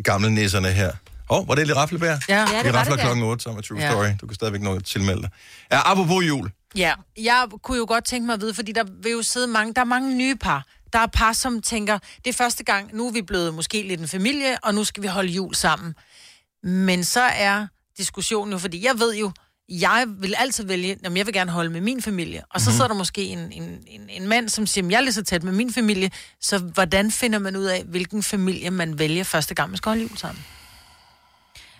gamle nisserne her. Åh, oh, var det lidt raflebær? Ja. Ja, Vi det var rafler det, klokken 8, som er True Ja. Story. Du kan stadigvæk nå at tilmelde dig. Ja, apropos jul. Ja, jeg kunne jo godt tænke mig at vide, fordi der vil jo sidde mange, der er mange nye par. Der er par, som tænker, det er første gang, nu er vi blevet måske lidt en familie, og nu skal vi holde jul sammen. Men så er diskussionen jo, fordi jeg ved jo, jeg vil altid vælge, om jeg vil gerne holde med min familie. Og så Mhm. sidder der måske en, en, en, en mand, som siger, "Men jeg er lige så tæt med min familie. Så hvordan finder man ud af, hvilken familie man vælger første gang, man skal holde jul sammen?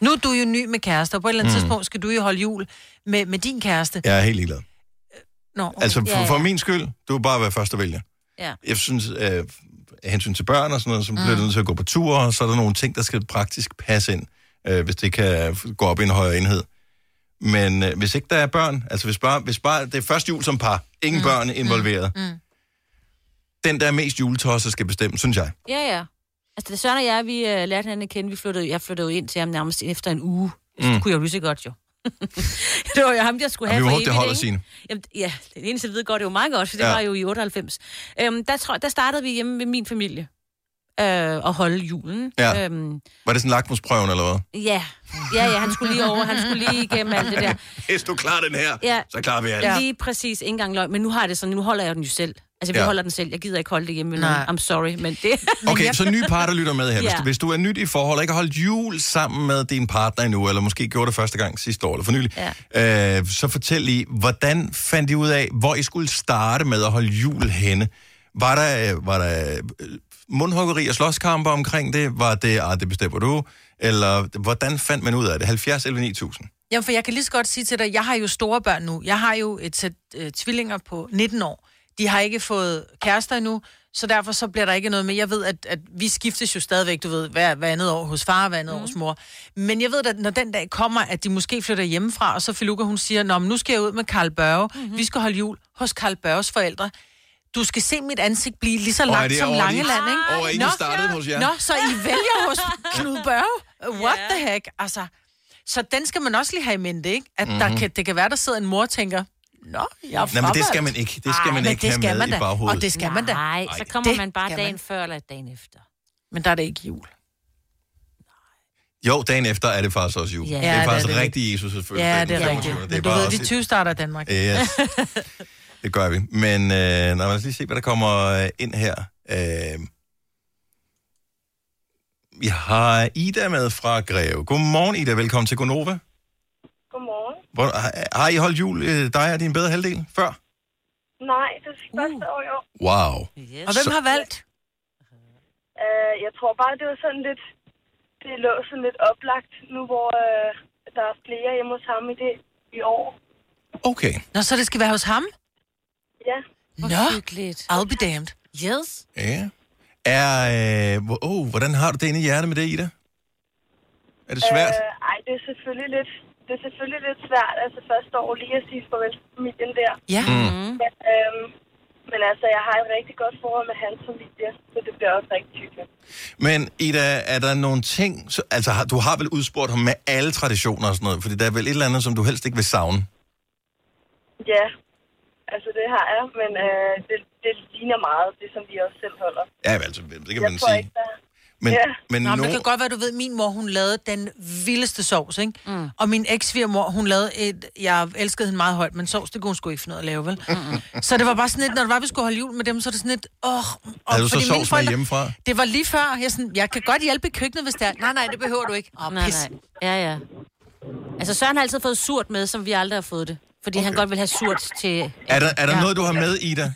Nu er du jo ny med kærester, og på et eller andet Mm. mm. tidspunkt skal du jo holde jul med, med din kæreste. Jeg er helt ligeglad. Nå, okay. Altså, for, for min skyld, du vil bare være første vælger. Ja. Jeg synes, øh, af hensyn til børn og sådan noget, så Mm. bliver du nødt til at gå på tur, og så er der nogle ting, der skal praktisk passe ind, øh, hvis det kan gå op i en højere enhed. Men øh, hvis ikke der er børn, altså hvis bare, hvis bare det er første jul som par, ingen mm. børn involveret, mm. Mm. den der er mest juletosset skal bestemme, synes jeg. Ja, ja. Altså, det Søren og jeg, vi uh, lærte hinanden at kende. Vi flyttede, jeg flyttede jo ind til ham nærmest efter en uge. Mm. Mm. Det kunne jeg jo lige så godt, jo. det var jo ham, jeg skulle Og have vi for håber, det holder? Signe. Jamen, ja, det eneste, jeg ved godt, det var meget godt, for det Ja. var jo i 98. Øhm, der, tror, der startede vi hjemme ved min familie øh, og holde julen. Ja. Øhm, Var det sådan lakmusprøven, eller hvad? ja. ja, ja, han skulle lige over, han skulle lige igennem alt det der. Hvis du klarer den her, Ja. så klarer vi alt. Ja. Lige præcis, ikke engang løgn. Men nu har jeg det sådan, nu holder jeg den jo selv. Altså, vi Ja. holder den selv. Jeg gider ikke holde det hjemme med Nej. I'm sorry, men det... Okay, så nye par, der lytter med her. Hvis, Ja. du, hvis du er nyt i forhold og ikke har holdt jul sammen med din partner endnu, eller måske gjorde det første gang sidste år eller for nylig, ja. øh, så fortæl lige, hvordan fandt I ud af, hvor I skulle starte med at holde jul henne? Var der, øh, var der øh, mundhuggeri og slåskamper omkring det? Var det, ah, det bestemmer du? Eller hvordan fandt man ud af det? 70 eller 9000? Jamen, for jeg kan lige så godt sige til dig, jeg har jo store børn nu. Jeg har jo et sæt øh, tvillinger på 19 år. De har ikke fået kærester endnu, så derfor så bliver der ikke noget med. Jeg ved, at, at vi skiftes jo stadigvæk, du ved, hver, hver andet år hos far og hver andet mm. år hos mor. Men jeg ved, at når den dag kommer, at de måske flytter hjemmefra, og så Filuka, hun siger, Nå, men nu skal jeg ud med Karl Børge. Mm-hmm. Vi skal holde jul hos Karl Børges forældre. Du skal se mit ansigt blive lige så Og er langt som Langeland, ikke? over i, I startede hos jer? Nå, så I vælger hos Knud Børge? What the heck? Altså, så den skal man også lige have i mente, ikke? At mm-hmm. der Mhm. kan, det kan være, der sidder en mor og tænker, Nå, jeg er Nej, men det fravalgt." skal man ikke. Det skal Ej, man men ikke det have skal med man i da. baghovedet. Og det skal man da. Nej, så kommer Det man bare dagen man. før eller dagen efter. Men der er det ikke jul. Jo, dagen efter er det faktisk også jul. Ja, det er det er faktisk det. rigtig Jesus' fødselsdag. Ja, det er 25.. rigtigt. Det er Men du ved, de 20 starter i Danmark. Yes. Det gør vi. Men øh, nå, lad os lige se, hvad der kommer øh, ind her. Øh, vi har Ida med fra Greve. Godmorgen, Ida. Velkommen til Gonova. Godmorgen. Hvor, har, har I holdt jul, øh, dig og din bedre halvdel, før? Nej, det er første år i år. Wow. Og hvem har valgt? Uh, jeg tror bare, det var sådan lidt... Det lå sådan lidt oplagt nu, hvor uh, der er flere hjemme hos ham i det i år. Okay. Nå, så det skal være hos ham? Ja. Nå, hyggeligt. I'll be damned. Yes. Ja. Er, øh, hvor- oh, hvordan har du det inde i hjertet med det, Ida? Er det svært? Uh, ej, det er selvfølgelig lidt... Det er selvfølgelig lidt svært, altså første år lige at sige farvel til familien der. Ja. Mm. Men, øhm, men altså, jeg har et rigtig godt forhold med hans familie, så det bliver også rigtig hyggeligt. Men Ida, er der nogle ting... Så, altså, du har vel udspurgt ham med alle traditioner og sådan noget, fordi der er vel et eller andet, som du helst ikke vil savne? Ja, altså det har jeg, men øh, det, det ligner meget det, som vi også selv holder. Ja, vel, altså, det kan jeg man tror sige. ikke, der... Men, Ja. men Nå, men no... det kan godt være, du ved, min mor, hun lavede den vildeste sovs, ikke? Mm. Og min eks-svigermor, hun lavede et... Jeg elskede hende meget højt, men sovs, det kunne hun sgu ikke finde ud at lave, vel? Mm. Så det var bare sådan lidt, når det var, vi skulle holde jul med dem, så er det sådan lidt... Åh, og Havde du så sovs med hjemmefra? Det var lige før, jeg, sådan, jeg kan godt hjælpe i køkkenet, hvis det er. Nej, nej, det behøver du ikke. Åh, Nej, pis. nej. Ja, ja. Altså, Søren har altid fået surt med, som vi aldrig har fået det. Fordi okay. han godt vil have surt til... Er der, er der Ja. noget, du har med, Ida,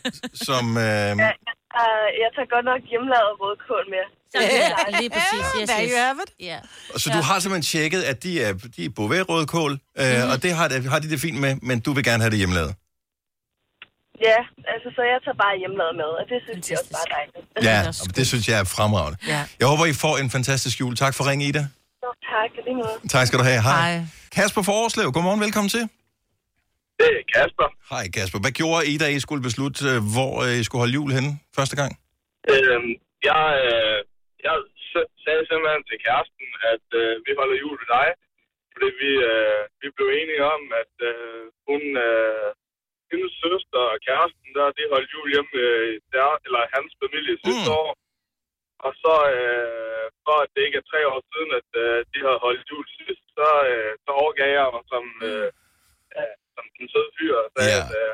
som... Øh... Uh, jeg tager godt nok hjemmelavet rødkål med. Ja, lige præcis. Yes, yes. you have it. Ja. Så du har simpelthen tjekket, at de er, de er Beauvais-rødkål, øh, Mhm. mm. og det har, det har de det fint med, men du vil gerne have det hjemmelavet. Ja, altså så jeg tager bare hjemmelavet med, og det synes jeg også bare dejligt. Ja, og det synes jeg er fremragende. Ja. Jeg håber, I får en fantastisk jul. Tak for ring, Ida. Så, tak, lige måde. Tak skal du have. Hej. Hej. Kasper fra Årslev, godmorgen, velkommen til. Det er Kasper. Hej Kasper. Hvad gjorde I, da I skulle beslutte, øh, hvor øh, I skulle holde jul henne første gang? Øhm, jeg, øh, jeg sagde simpelthen til kæresten, at øh, vi holder jul ved dig. fordi vi, øh, vi blev enige om, at øh, hun, øh, hendes søster og kæresten der, de holdt jul hjemme med der, eller hans familie sidste år. Og så, øh, for at det ikke er tre år siden, at øh, de havde holdt jul sidst, så, øh, så overgav jeg mig som, øh, som den søde fyr og sagde, Ja. at øh,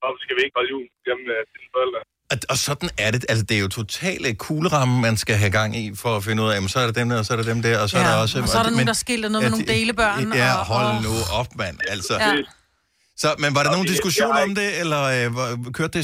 hvorfor skal vi ikke holde jul hjemme med sine forældre? Og, sådan er det. Altså, det er jo totalt kugleramme, man skal have gang i, for at finde ud af, jamen, så er der dem der, og så er der dem der, og så er Ja, der også... og så er der nogen, der skilter noget med nogle delebørn, Ja, og- hold og- nu op, mand. Altså. Ja. Så, men var der nogen diskussion jeg om det, eller øh, kørte det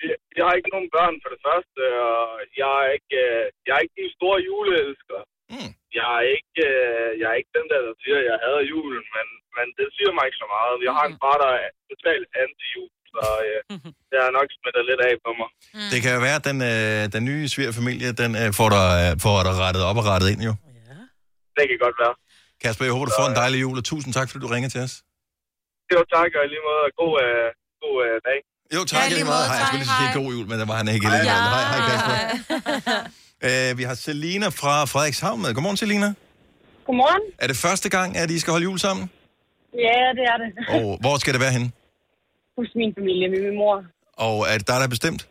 vi, vi har ikke nogen børn for det første, og jeg er ikke, øh, jeg er ikke den store juleelsker. Mm. Jeg er ikke, øh, jeg er ikke den der, der siger, at jeg hader julen, men, men det siger mig ikke så meget. Jeg har en far, der er totalt anti-jul, så øh, det har nok smittet lidt af på mig. Det kan jo være, at den, øh, den nye svigerfamilie, den øh, får, dig, øh, får dig rettet op og rettet ind, jo. Det kan godt være. Kasper, jeg håber, du får en dejlig jul, og tusind tak, fordi du ringer til os. Jo, tak, og i lige måde, god, øh, god øh, dag. Jo, tak ja, lige meget. Hej, jeg skulle lige sige god jul, men der var han ikke alligevel. Hej, hej Kasper. Øh, vi har Selina fra Frederikshavn med. Godmorgen, Selina. Godmorgen. Er det første gang, at I skal holde jul sammen? Ja, det er det. Og hvor skal det være henne? Hos min familie, med min mor. Og er det dig, der er bestemt?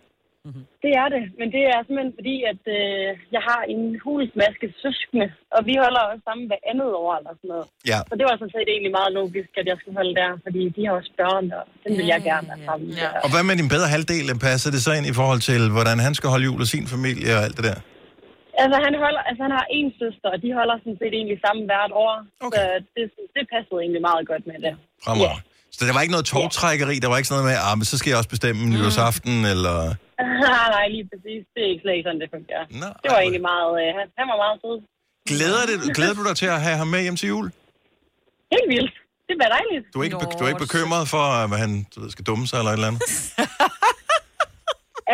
Det er det, men det er simpelthen fordi, at øh, jeg har en hulsmaske søskende, og vi holder også sammen hver andet år eller sådan noget. Ja. Så det var sådan set egentlig meget logisk, at jeg skulle holde der, fordi de har også børn, og den vil jeg gerne være sammen med. Og hvad med din bedre halvdel? Passer det så ind i forhold til, hvordan han skal holde jul og sin familie og alt det der? Altså, han, holder, altså, han har en søster, og de holder sådan set egentlig sammen hvert år. Okay. Så det, det passede egentlig meget godt med det. Fremover. Så der var ikke noget togtrækkeri? Der var ikke sådan noget med, ah, men så skal jeg også bestemme mm. nytårsaften, eller... Nej, nej, lige præcis. Det er ikke slet ikke sådan, det fungerer. Nå, det var egentlig meget... Øh, han, han var meget sød. Glæder, det, glæder du dig til at have ham med hjem til jul? Helt vildt. Det bliver dejligt. Du er ikke, du er ikke bekymret for, at han du ved, skal dumme sig eller et eller andet?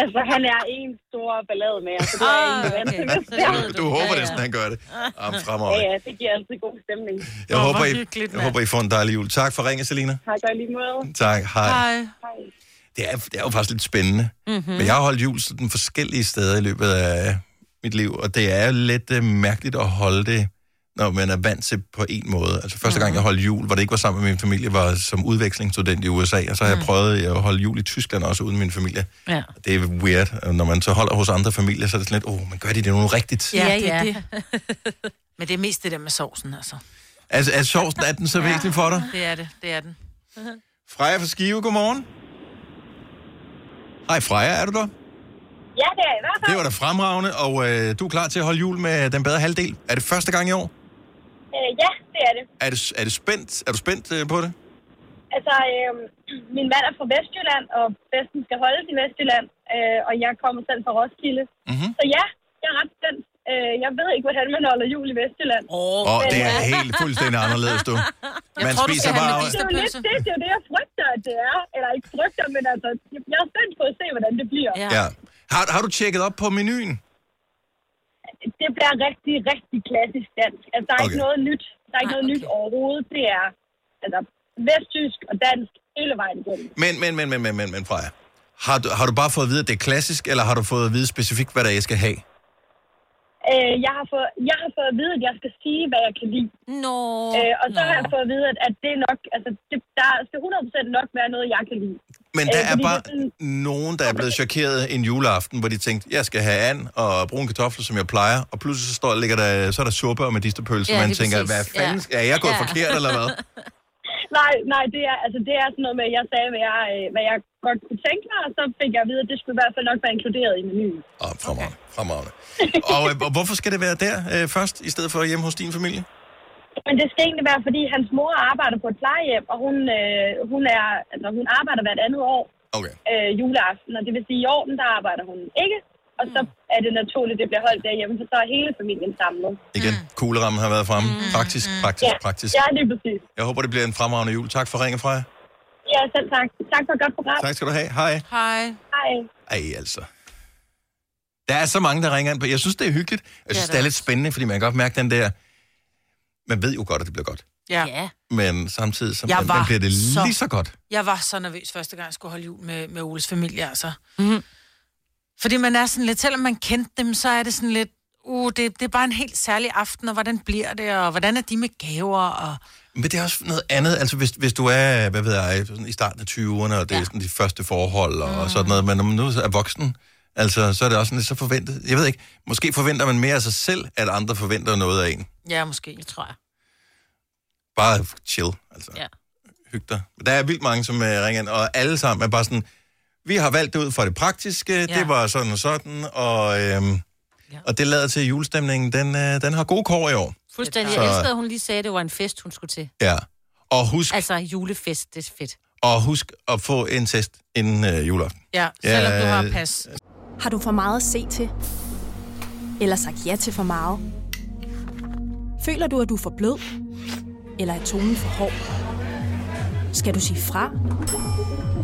Altså, han er en stor ballade med, så det er Ah, egentlig vant til. Du, håber det, sådan han gør det. Jamen, fremover. Ja, ja, det giver altid god stemning. Jeg, håber, I, jeg håber, I får en dejlig jul. Tak for ringen, Selina. Tak, og lige måde. Tak. Hej. Hej. Det er, det er jo faktisk lidt spændende. Mm-hmm. Men jeg har holdt jul sådan forskellige steder i løbet af mit liv, og det er lidt uh, mærkeligt at holde det, når man er vant til på en måde. Altså første gang, jeg holdt jul, hvor det ikke var sammen med min familie, var som udvekslingsstudent i USA, og så har jeg prøvet at holde jul i Tyskland også uden min familie. Ja. Det er weird, når man så holder hos andre familier, så er det sådan lidt, åh, oh, men gør de det nu rigtigt? Ja, Ja, det er ja. det. Men det er mest det der med sovsen, altså. Altså, er sovsen, er den så væsentlig for dig? Det er det, det er den. Freja fra Skive, godmorgen. Hej Freja, er du der? Ja, det er i hvert fald. Det var da fremragende, og øh, du er klar til at holde jul med den bedre halvdel. Er det første gang i år? Øh, ja, det er det. Er, det, er, det spændt? er du spændt øh, på det? Altså, øh, min mand er fra Vestjylland, og festen skal holdes i Vestjylland, øh, og jeg kommer selv fra Roskilde. Mm-hmm. Så ja, jeg er ret spændt. Øh, jeg ved ikke, hvordan man holder jul i Vestjylland. Åh, Åh, det er helt fuldstændig anderledes, du. Man tror, spiser bare... Det er jo lidt det, det, er jo det, jeg frygter, at det er. Eller ikke frygter, men altså, jeg er spændt på at se, hvordan det bliver. Ja. Ja. Har, har du tjekket op på menuen? Det bliver rigtig, rigtig klassisk dansk. Altså, der er Okay. ikke noget nyt. Der er ikke noget nyt overhovedet. Det er altså, vesttysk og dansk hele vejen igennem. Men, men, men, men, men, men, men Freja. Har du, har du bare fået at vide, at det er klassisk, eller har du fået at vide specifikt, hvad der er, jeg skal have? Øh, jeg, har fået, jeg har fået at vide, at jeg skal sige, hvad jeg kan lide. Nå. Øh, og så har jeg fået at vide, at, at det er nok, altså, det, der skal 100% nok være noget, jeg kan lide. Men der Øh, er bare sådan- nogen, der er blevet chokeret en juleaften, hvor de tænkte, jeg skal have and og brune kartofler, som jeg plejer, og pludselig så, står, ligger der, så er der suppe og medisterpølse, Ja, ja, man tænker, præcis. hvad fanden, Ja. er jeg gået Ja. forkert, eller hvad? Nej, nej, det er, altså, det er sådan noget med, at jeg sagde, hvad jeg, øh, hvad jeg godt kunne tænke mig, og så fik jeg at vide, at det skulle i hvert fald nok være inkluderet i menuen. Åh, fremragende, fremragende. Og, øh, og hvorfor skal det være der øh, først, i stedet for hjemme hos din familie? Men det skal egentlig være, fordi hans mor arbejder på et plejehjem, og hun, øh, hun, er, altså, hun arbejder hvert andet år Okay. øh, juleaften, og det vil sige, i år, der arbejder hun ikke. Og så er det naturligt, at det bliver holdt derhjemme, for så er hele familien samlet. Igen, kuglerammen har været fremme. Praktisk, praktisk, Ja, praktisk. ja lige præcis. Jeg håber, det bliver en fremragende jul. Tak for ringen, Freja. Ja, selv tak. Tak for et godt program. Tak skal du have. Hej. Hej. Hej. Ej, altså. Der er så mange, der ringer ind på. Jeg synes, det er hyggeligt. Jeg synes, Ja, det er det lidt spændende, fordi man kan godt mærke den der... Man ved jo godt, at det bliver godt. Ja. Ja. Men samtidig så man bliver det så- lige så godt. Jeg var så nervøs første gang, jeg skulle holde jul med, med Oles familie, altså. Mm-hmm. Fordi man er sådan lidt, selvom man kendte dem, så er det sådan lidt, uh, det, det er bare en helt særlig aften, og hvordan bliver det, og hvordan er de med gaver, og... Men det er også noget andet, altså hvis, hvis du er, hvad ved jeg, sådan i starten af 20'erne, og det ja. er sådan de første forhold og mm. sådan noget, men når man nu er voksen, altså så er det også sådan lidt så forventet. Jeg ved ikke, måske forventer man mere af sig selv, at andre forventer noget af en. Ja, måske, det tror jeg. Bare chill, altså. Ja. Hyg dig. Der er vildt mange, som uh, ringer ind, og alle sammen er bare sådan, vi har valgt det ud fra det praktiske, ja. det var sådan og sådan, og, øhm, ja. og det lader til at julestemningen, den, øh, den har gode kår i år. Fuldstændig. Så- Jeg elskede, at hun lige sagde, at det var en fest, hun skulle til. Ja. Og husk, Altså, julefest, det er fedt. og husk at få en test inden øh, juleaften. Ja, Ja, selvom du har pas. Har du for meget at se til? Eller sagt ja til for meget? Føler du, at du er for blød? Eller er tonen for hård? Skal du sige fra?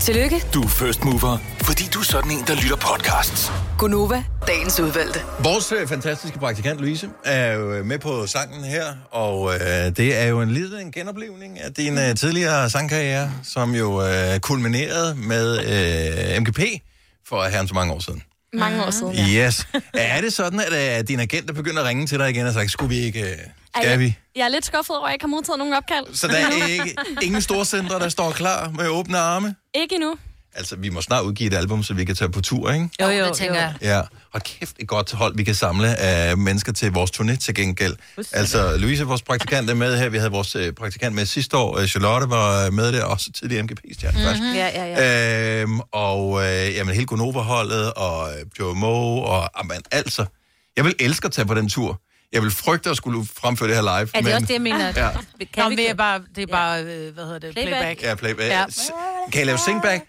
Tillykke, Du er first mover, fordi du er sådan en, der lytter podcasts. Gunova, dagens udvalgte. Vores øh, fantastiske praktikant Louise er jo øh, med på sangen her, og øh, det er jo en lille en genoplevning af din øh, tidligere sangkarriere, som jo øh, kulminerede med øh, MGP for herren så mange år siden. Mange år siden, ja. Yes. Er det sådan, at øh, din agent er begyndt at ringe til dig igen og sagt, skulle vi ikke, øh, Ej, skal vi? Jeg er lidt skuffet over, at jeg ikke har modtaget nogen opkald. Så der er ikke, ingen store centre, der står klar med åbne arme? Ikke endnu. Altså, vi må snart udgive et album, så vi kan tage på tur, ikke? Jo, jo, det tænker jeg. Ja, og kæft et godt hold, vi kan samle af mennesker til vores turné til gengæld. Altså, Louise, vores praktikant, er med her. Vi havde vores øh, praktikant med sidste år. Øh, Charlotte var med der, også tidligere MGP-stjerne Mhm. faktisk. Ja, ja, ja. Øhm, og øh, jamen, hele Gonova-holdet, og øh, Joe Moe, og jamen, altså, jeg vil elske at tage på den tur. Jeg vil frygte at skulle fremføre det her live. Er det også det, jeg mener? Ja. Kan Nå, vi men det er det? bare, det er bare øh, hvad hedder det, Playback. playback. Ja, playback. Ja. Kan I lave singback?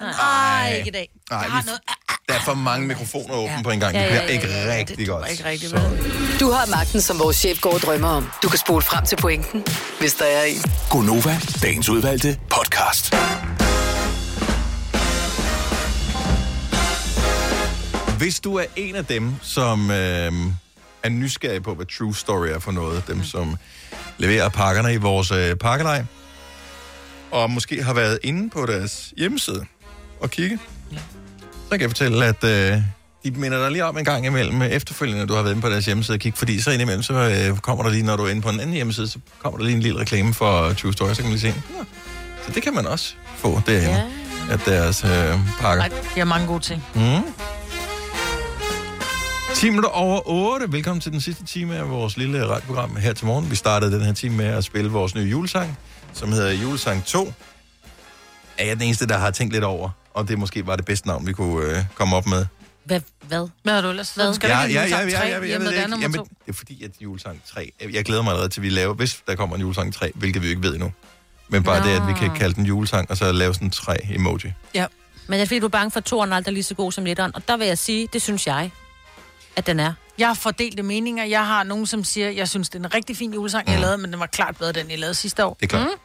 Nej, ikke i dag. Nej, Jeg har vi- noget. Der er for mange mikrofoner åbne på en gang. Ja, Det ja, bliver ja, ikke ja, rigtig godt. Ikke rigtigt, Så- Du har magten, som vores chef går og drømmer om. Du kan spole frem til pointen, hvis der er en. Gonova, dagens udvalgte podcast. Hvis du er en af dem, som øh, er nysgerrig på, hvad True Story er for noget, dem som leverer pakkerne i vores øh, pakkelej, og måske har været inde på deres hjemmeside og kigge, så kan jeg fortælle, at øh, de minder dig lige om en gang imellem, øh, efterfølgende, du har været inde på deres hjemmeside og kigge, fordi så indimellem, så øh, kommer der lige, når du er inde på en anden hjemmeside, så kommer der lige en lille reklame for True Story, så kan man lige se, så det kan man også få derinde, ja. at deres øh, pakker. Ej, de har mange gode ting. Mm. 10 minutter over 8. Velkommen til den sidste time af vores lille radioprogram her til morgen. Vi startede den her time med at spille vores nye julesang, som hedder Julesang 2. Er jeg den eneste, der har tænkt lidt over, og det måske var det bedste navn, vi kunne øh, komme op med? Hvad? Hvad? Hvad har du ellers? Hvad? Skal ja, du ikke ja, ja, ja, ja, jeg ved det er ikke. Jamen, det er fordi, at julesang 3... Jeg, jeg glæder mig allerede til, vi laver, hvis der kommer en julesang 3, hvilket vi ikke ved endnu. Men bare Nå. det, at vi kan kalde den julesang, og så lave sådan en 3-emoji. Ja. Men det er fordi, du er bange for, at toren aldrig er lige så god som letteren. Og der vil jeg sige, det synes jeg, at den er. Jeg har fordelte meninger. Jeg har nogen, som siger, jeg synes, det er en rigtig fin julesang, jeg lavede, men den var klart bedre, den jeg lavede sidste år. Det er klart. Mm.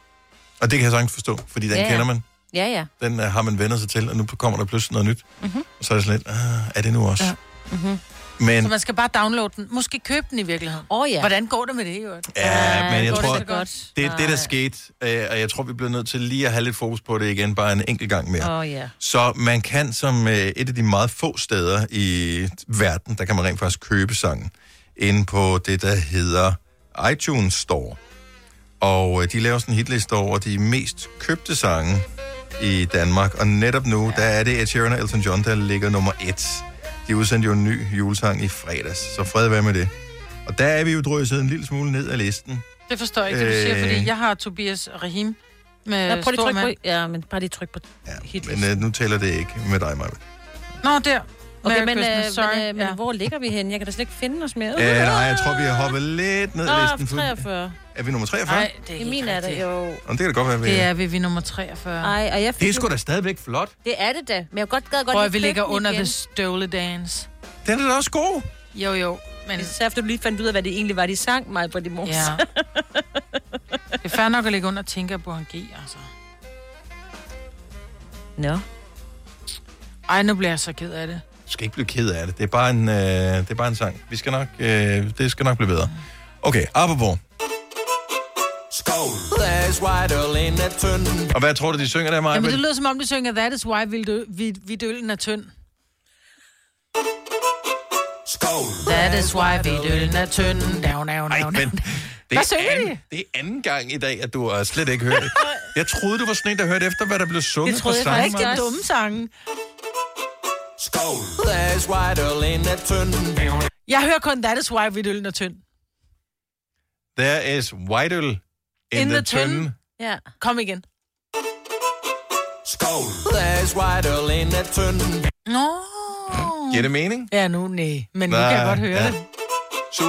Og det kan jeg sagtens forstå, fordi den Ja, ja. kender man. Ja, ja. Den uh, har man vendt sig til, og nu kommer der pludselig noget nyt. Mhm. Og så er det sådan lidt, ah, er det nu også? Ja. Mm-hmm. Men, Så man skal bare downloade den. Måske købe den i virkeligheden. Åh oh, ja. Hvordan går det med det, jo? ja, men jeg tror, det godt? det, det der skete, øh, og jeg tror, vi bliver nødt til lige at have lidt fokus på det igen, bare en enkelt gang mere. Åh oh, ja. Så man kan som øh, et af de meget få steder i verden, der kan man rent faktisk købe sangen, inde på det, der hedder iTunes Store. Og øh, de laver sådan en hitliste over de mest købte sange i Danmark. Og netop nu, ja. der er det Ed Sheeran og Elton John, der ligger nummer et. De udsendte jo en ny julesang i fredags, så fred være med det. Og der er vi jo drøset en lille smule ned af listen. Det forstår jeg ikke, det du siger, Øh. fordi jeg har Tobias Rahim med Nå, prøv lige tryk på, ja, men bare lige tryk på ja, hitlisten. Men øh, nu tæller det ikke med dig, Maja. Nå, der. Okay, Merry men, øh, Christmas, sorry. men, øh, men Ja. hvor ligger vi henne? Jeg kan da slet ikke finde os mere. Øh, nej, jeg tror, vi har hoppet lidt ned i listen. For... 43. Er vi nummer 43? Nej, det er I min er det jo. Og det kan da godt være, vi Det er vi, vi er nummer 43. Ej, og jeg fik Det er sgu da stadigvæk flot. Det er det da, men jeg godt gad godt Prøv at vi ligger under igen. The Stole Dance. Den er da også god. Jo, jo. Men... Især efter du lige fandt ud af, hvad det egentlig var, de sang mig på de mors. Ja. Det er fair nok at ligge under Tinker på en G, altså. Nå. Ej, nu bliver jeg så ked af det. Du skal ikke blive ked af det. Det er bare en, øh, det er bare en sang. Vi skal nok, øh, det skal nok blive bedre. Okay, apropos. Skål. There's white øl in a tønden. Og hvad tror du, de synger der, Maja? Jamen, det lyder som om, de synger That is why vi, dø, vi, vi døllen er tynd. Skål. That is why vi døllen er tynd. Down, down, Ej, down, men down. det er, anden, de? det er anden gang i dag, at du har slet ikke hørt det. Jeg troede, du var sådan en, der hørte efter, hvad der blev sunget Det troede på jeg sangen. faktisk, det er dumme sange. Skål. There's white øl in a tønden. Jeg hører kun That is why vi døllen er tynd. There is white øl in, In the, the tønde. tønde. Ja. Kom igen. Skål. There's white øl in a tønden. Nå. Giver det mening? Ja, nu nej. Men nu kan jeg godt høre ja. det.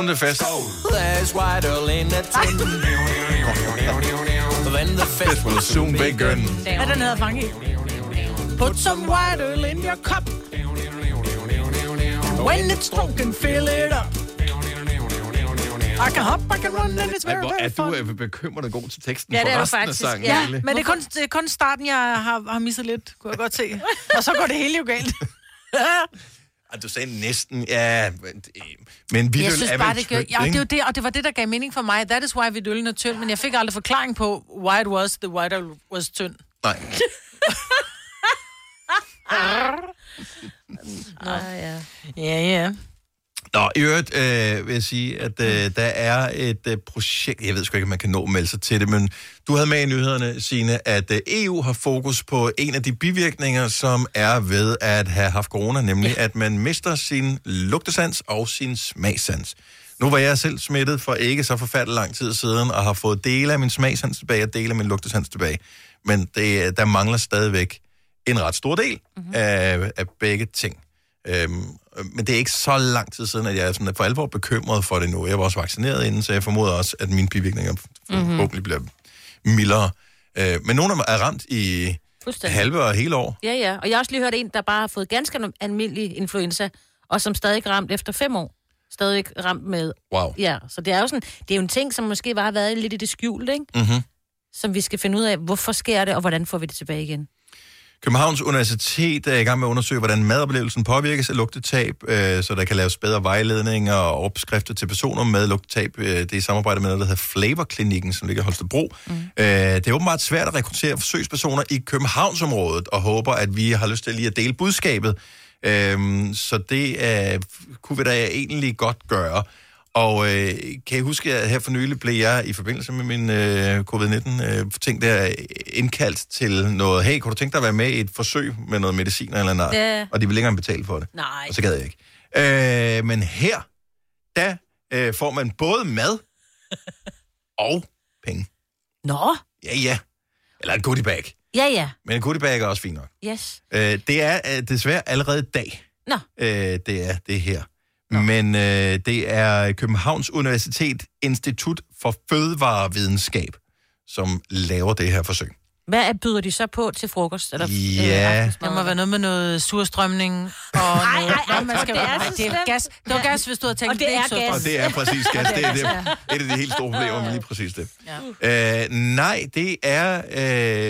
Det fast. There's white in a tønden. Then the fest will soon begin. Hvad den hedder, i? Put some white oil in your cup. When it's drunken, fill it up. I can hop, I can run, and it's very, hvor er very du fun. øh, bekymrende god til teksten Ja, for det er du resten faktisk. af sangen. Ja, egentlig. men det er, kun, det er kun starten, jeg har, har misset lidt, kunne jeg godt se. Og så går det hele jo galt. Ej, du sagde næsten, ja, men, men vi jeg synes er bare, det gør... Ja, det, er jo det, og det var det, der gav mening for mig. That is why vi døllen er tynd, men jeg fik aldrig forklaring på, why it was the white oil was tynd. Nej. Nå, ja. Ja, ja. Nå, i øvrigt øh, vil jeg sige, at øh, der er et øh, projekt, jeg ved sgu ikke, om man kan nå at melde sig til det, men du havde med i nyhederne, Signe, at øh, EU har fokus på en af de bivirkninger, som er ved at have haft corona, nemlig at man mister sin lugtesans og sin smagsans. Nu var jeg selv smittet for ikke så forfærdelig lang tid siden, og har fået dele af min smagsans tilbage og dele af min lugtesans tilbage. Men det, der mangler stadigvæk en ret stor del mm-hmm. af, af begge ting. Øhm, men det er ikke så lang tid siden, at jeg er sådan for alvor bekymret for det nu. Jeg var også vaccineret inden, så jeg formoder også, at mine bivirkninger Mhm. forhåbentlig bliver mildere. Øh, men nogle af dem er ramt i halve og hele år. Ja, ja. Og jeg har også lige hørt en, der bare har fået ganske almindelig influenza, og som stadig er ramt efter fem år. Stadig ramt med... Wow. Ja, så det er jo sådan, det er jo en ting, som måske bare har været lidt i det skjulte, ikke? Mm-hmm. Som vi skal finde ud af, hvorfor sker det, og hvordan får vi det tilbage igen. Københavns Universitet er i gang med at undersøge, hvordan madoplevelsen påvirkes af lugtetab, øh, så der kan laves bedre vejledninger og opskrifter til personer med lugtetab. Øh, det er i samarbejde med noget, der hedder Flavorklinikken, som ligger i Holstebro. Mm. Øh, det er åbenbart svært at rekruttere forsøgspersoner i Københavnsområdet, og håber, at vi har lyst til lige at dele budskabet. Øh, så det øh, kunne vi da egentlig godt gøre. Og øh, kan I huske, at her for nylig blev jeg i forbindelse med min øh, covid-19-ting der indkaldt til noget, hey, kunne du tænke dig at være med i et forsøg med noget medicin eller noget? Ja. Og de ville ikke engang betale for det. Nej. Og så gad jeg ikke. Øh, men her, der øh, får man både mad og penge. Nå, Ja, ja. Eller en goodie bag. ja, ja. Men en goodie bag er også fint nok. Yes. Øh, det er øh, desværre allerede i dag, Nå. øh, det er det her. Men øh, det er Københavns Universitet Institut for Fødevarevidenskab, som laver det her forsøg. Hvad er- byder de så på til frokost? Eller, Ja. øh, Der må være noget med noget surstrømning og noget... ej, ej, Nå, man skal, det er nej, så det er gas. Det var gas, hvis du havde tænkt, Og det er ikke gas. Og det er præcis gas. Det er, det er et af de helt store problemer med lige præcis det. Ja. Øh, nej, det er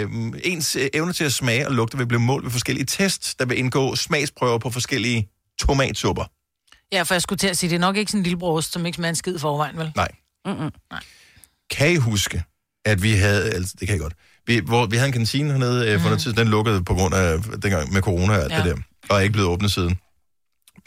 øh, ens øh, evne til at smage og lugte vil blive målt ved forskellige tests, der vil indgå smagsprøver på forskellige tomatsupper. Ja, for jeg skulle til at sige, det er nok ikke sådan en lille brost, som ikke smager en skid forvejen, vel? Nej. Mm-mm. Kan I huske, at vi havde, altså det kan jeg godt, vi, hvor vi havde en kantine hernede øh, for noget tid, den lukkede på grund af dengang med corona og alt ja. det der, og er ikke blevet åbnet siden.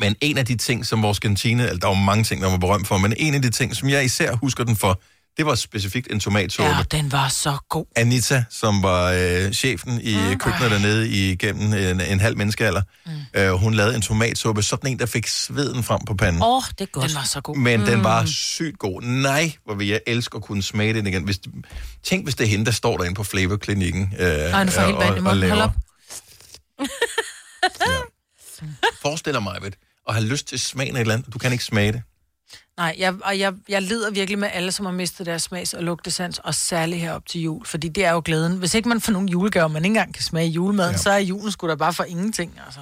Men en af de ting, som vores kantine, altså der var mange ting, der var berømt for, men en af de ting, som jeg især husker den for, Det var specifikt en tomatsuppe. Ja, den var så god. Anita, som var øh, chefen i mm. køkkenet dernede igennem en, en halv menneskealder, mm. øh, hun lavede en tomatsuppe, sådan en, der fik sveden frem på panden. Åh, oh, det er godt. Den var så god. Men mm. den var sygt god. Nej, hvor vil jeg elske at kunne smage den igen. Hvis, tænk, hvis det er hende, der står derinde på Flavorklinikken øh, Ej, nu får helt vand i munden. Hold op. Forestiller mig, ved, at have lyst til smagen af et eller andet. Du kan ikke smage det. Nej, jeg, og jeg, jeg lider virkelig med alle, som har mistet deres smags- og lugtesans, og særligt herop til jul, fordi det er jo glæden. Hvis ikke man får nogen julegaver, man ikke engang kan smage julemaden, ja. så er julen sgu da bare for ingenting, altså.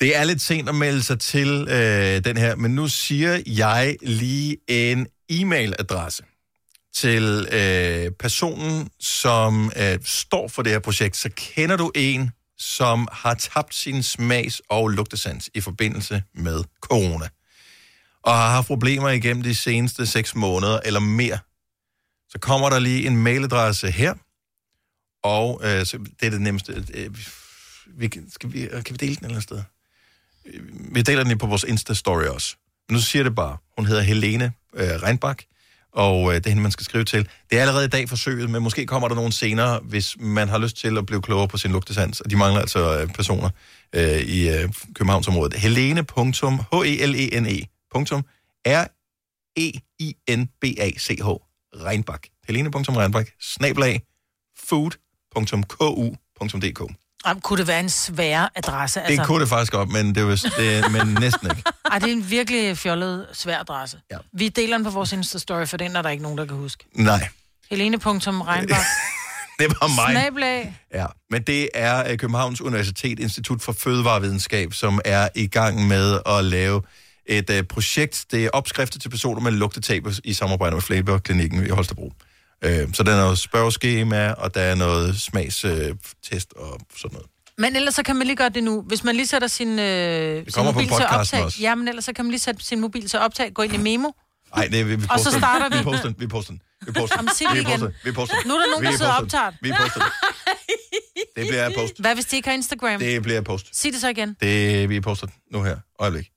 Det er lidt sent at melde sig til øh, den her, men nu siger jeg lige en e-mailadresse til øh, personen, som øh, står for det her projekt. Så kender du en, som har tabt sin smags- og lugtesans i forbindelse med corona, og har haft problemer igennem de seneste 6 måneder eller mere, så kommer der lige en mailadresse her, og øh, så det er det nemmeste. Øh, vi, kan- skal vi, øh, kan vi dele den et eller andet sted? Øh, vi deler den på vores Insta-story også. Men nu siger det bare. Hun hedder Helene øh, Reinbach, og øh, det er hende, man skal skrive til. Det er allerede i dag forsøget, men måske kommer der nogen senere, hvis man har lyst til at blive klogere på sin lugtesans. Og de mangler altså øh, personer øh, i øh, Københavnsområdet. Helene.h-e-l-e-n-e e i n b a c h Reinbach. Helene.reinbach, snablag, food.ku.dk. Ej, kunne det være en svær adresse? Altså, Det kunne det faktisk godt, men, det var, det, men næsten ikke. Ej, det er en virkelig fjollet, svær adresse. Ja. Vi deler den på vores Insta-story, for den er der ikke nogen, der kan huske. Nej, Helene.regnbach. det var mig. Snablag. Ja, men det er øh, Københavns Universitet Institut for Fødevarevidenskab, som er i gang med at lave et uh, projekt. Det er opskrifter til personer med lugtetab i samarbejde med Flavorklinikken i Holstebro. Uh, så der er noget spørgeskema, og der er noget smagstest og sådan noget. Men ellers så kan man lige gøre det nu. Hvis man lige sætter sin, øh, sin mobil til optag. også. Ja, men ellers så kan man lige sætte sin mobil til optag, gå ind i memo. Nej, det vi, vi Og så poster den. starter vi. Vi poster den, vi poster den. Vi poster den. Vi igen. poster den. Vi poster den. Nu er der nogen, der sidder og poster optager. Vi poster den. Det bliver post. Hvad hvis de ikke har Instagram? Det bliver post. Sig det så igen. Det vi poster den nu her. Øjeblik.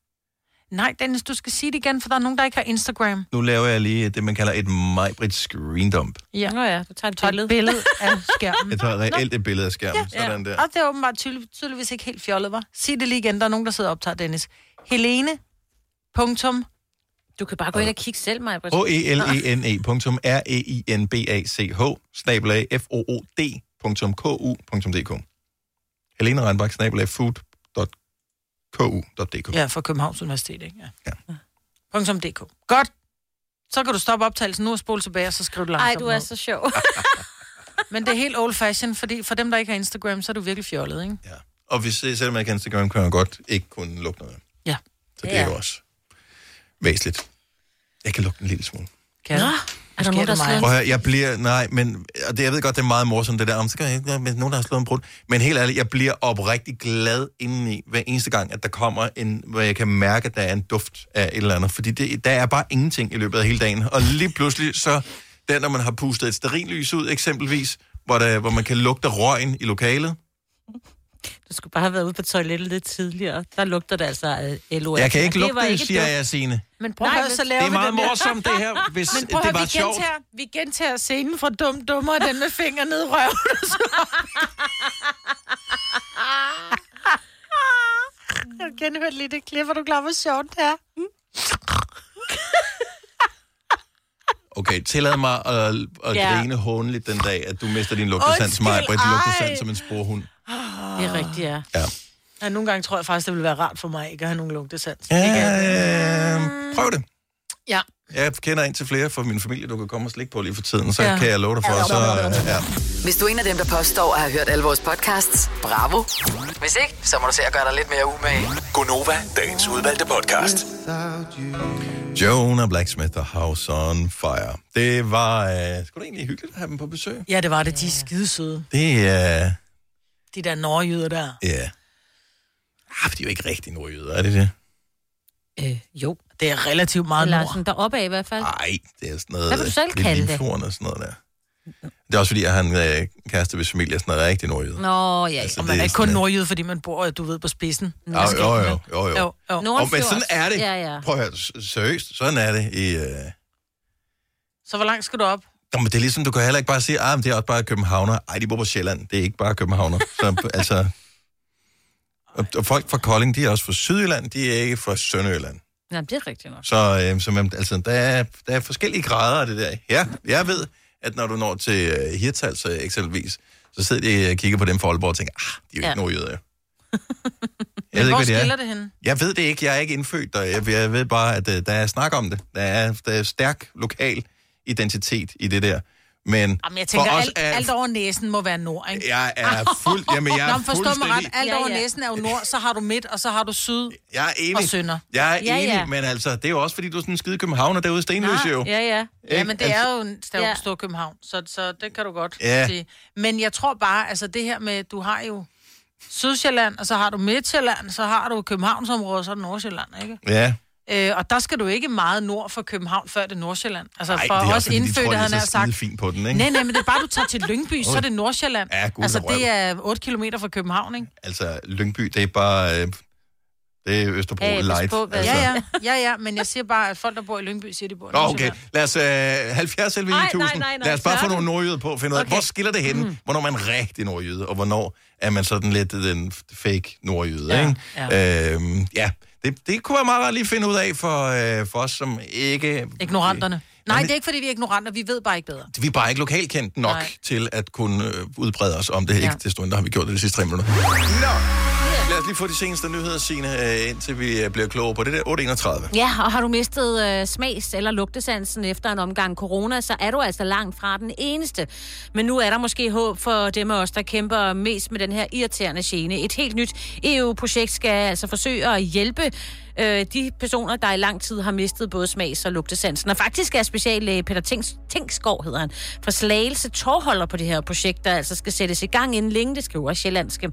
Nej, Dennis, du skal sige det igen, for der er nogen, der ikke har Instagram. Nu laver jeg lige det, man kalder et Majbrit screen dump. Ja. Nå ja, du tager et billede. billede af skærmen. Jeg tager reelt et billede af skærmen. Ja, Sådan der. Og det er åbenbart tydelig, tydeligvis ikke helt fjollet, var. Sig det lige igen, der er nogen, der sidder og optager, Dennis. Helene. Punktum. Du kan bare gå ind og kigge selv, mig. H-E-L-E-N-E punktum R-E-I-N-B-A-C-H snabelag F-O-O-D punktum K-U.dk Helene Reinbach snabelag food.ku.dk Ja, fra Københavns Universitet, ikke? Ja. ja. DK. Godt. Så kan du stoppe optagelsen nu og spole tilbage, og så skrive det langsomt Ej, du er ned. så sjov. Men det er helt old fashion, fordi for dem, der ikke har Instagram, så er du virkelig fjollet, ikke? Ja. Og hvis selvom jeg kan Instagram, kan jeg godt ikke kunne lugte noget. Ja. Så det er jo også væsentligt. Jeg kan lugte en lille smule. Kan Nå, er der nogen, der har Prøv at høre, jeg bliver, nej, men og det, jeg ved godt, det er meget morsomt, det der, om så kan jeg ikke, men nogen, der har slået en brud. Men helt ærligt, jeg bliver oprigtig glad indeni, hver eneste gang, at der kommer en, hvor jeg kan mærke, at der er en duft af et eller andet. Fordi det, der er bare ingenting i løbet af hele dagen. Og lige pludselig, så der, når man har pustet et sterillys ud, eksempelvis, hvor, der, hvor man kan lugte røgen i lokalet. Du skulle bare have været ude på toilettet lidt tidligere. Der lugter det altså af LOR. Jeg kan ikke Det lugte var det, siger duft. jeg, Signe. Men prøv Nej, at så laver det er meget der. morsomt, det her, hvis Men prøv det var vi sjovt. gentager, vi gentager scenen fra Dum Dummer, den med fingre ned i røven. og så- Jeg har genhørt lige det klip, og du klar, hvor sjovt det er. Okay, tillad mig at, at Ja. grine håndeligt den dag, at du mister din lugtesans, mig, Britt. ej. Lugtesans som en sporhund. Det er rigtigt, ja. Ja. Ja, nogle gange tror jeg faktisk, det ville være rart for mig ikke at have nogen lugtesans. Ja, øh, prøv det. Ja. Jeg kender en til flere fra min familie, du kan komme og slikke på lige for tiden, så Ja. ja. kan jeg love dig for, så... øh, Ja. Hvis du er en af dem, der påstår at have hørt alle vores podcasts, bravo. Hvis ikke, så må du se at gøre dig lidt mere umage. Gonova, dagens udvalgte podcast. Jonah Blacksmith og House on Fire. Det var... Øh, skulle det egentlig hyggeligt at have dem på besøg? Ja, det var det. De er skidesøde. Det er... Øh, De der nordjyder der. ja. Ah, de er jo ikke rigtig nordjyder, er det det? Øh, jo. Det er relativt meget Eller nord. sådan deroppe af i hvert fald. Nej, det er sådan noget... Hvad vil du selv ved kalde det? Og sådan noget der. Det er også fordi, har en øh, kæreste ved familie, og sådan noget rigtig nordjyder. Nå, ja. Altså, Og man er er ikke kun sådan, nordjyde, fordi man bor, du ved, på spidsen. Jo, jo, jo, jo, jo. jo, jo. Og, men sådan er det. Ja, ja. Prøv at høre, seriøst, sådan er det i, øh, Så hvor langt skal du op? Nå, men det er ligesom, du kan heller ikke bare sige, at det er også bare københavner. Ej, de bor på Sjælland. Det er ikke bare københavner. Så, altså, og, og folk fra Kolding, de er også fra Sydjylland, de er ikke fra Sønderjylland. Ja, det er rigtigt nok. Så, øh, så man, altså, der, er, der er forskellige grader af det der. Ja, jeg ved, at når du når til øh, Hirtals øh, eksempelvis, så sidder de og kigger på dem fra Aalborg og tænker, ah, de er jo ikke Ja. ja. nordjyder. jo." Men Jeg ved hvor ikke, hvad skiller det er. det henne? Jeg ved det ikke. Jeg er ikke indfødt der. Jeg, jeg ved bare, at øh, der er snak om det. Der er, der er stærk lokal identitet i det der. Men Jamen, jeg tænker, for os alt, er, alt over næsen må være nord, ikke? jeg er fuld... Jamen, jeg Nå, er men forstå mig ret. Alt Ja, over ja. næsen er jo nord, så har du midt, og så har du syd Jeg er enig. og sønder. Jeg er Ja, enig, ja. men altså, det er jo også, fordi du er sådan en skide københavner derude i Stenløse jo. Ja, ja. Ja, men det Altså- er jo en stor, Ja. ja. stor København, så, så det kan du godt Ja. sige. Men jeg tror bare, altså det her med, du har jo Sydsjælland, og så har du Midtjylland, så har du Københavnsområdet, og så er det Nordsjælland, ikke? Ja. Øh, og der skal du ikke meget nord for København, før det er Nordsjælland. Altså Ej, for det er også, de indfødte, tror, de er han så har sagt. fint på den, ikke? Nej, nej, men det er bare, du tager til Lyngby, så er det Nordsjælland. Ja, gud, altså det er 8 km fra København, ikke? Altså, Lyngby, det er bare... Øh, det er Østerbro Ja, light. på, altså. ja, ja, ja, ja, men jeg siger bare, at folk, der bor i Lyngby, siger, de bor i Nå, okay. Lad os øh, 70 eller Nej, 9000. nej, nej, nej. Lad os bare få nogle nordjyder på og finde ud af, Okay. hvor skiller det henne? Mm. Hvornår er man rigtig nordjyde, og hvornår er man sådan lidt den fake nordjyde, Ja, ikke? ja. Øhm, ja. Det, det kunne være meget rart lige at finde ud af for, øh, for os, som ikke... Ignoranterne. Nej, det er ikke, fordi vi er ignoranter. Vi ved bare ikke bedre. Vi er bare ikke lokalkendt nok Nej. Til at kunne øh, udbrede os om det. Ja. Ikke desto mindre har vi gjort det de sidste tre minutter. Nå, lad os lige få de seneste nyheder, Signe, øh, indtil vi øh, bliver klogere på det der 831. Ja, og har du mistet øh, smags- eller lugtesansen efter en omgang corona, så er du altså langt fra den eneste. Men nu er der måske håb for dem af os, der kæmper mest med den her irriterende gene. Et helt nyt EU-projekt skal altså forsøge at hjælpe øh, de personer, der i lang tid har mistet både smags- og lugtesansen. Og faktisk er speciallæge Peter Tings, Tingsgaard, hedder han, fra Slagelse tårholder på det her projekt, der altså skal sættes i gang inden længe, det skriver Sjællandske.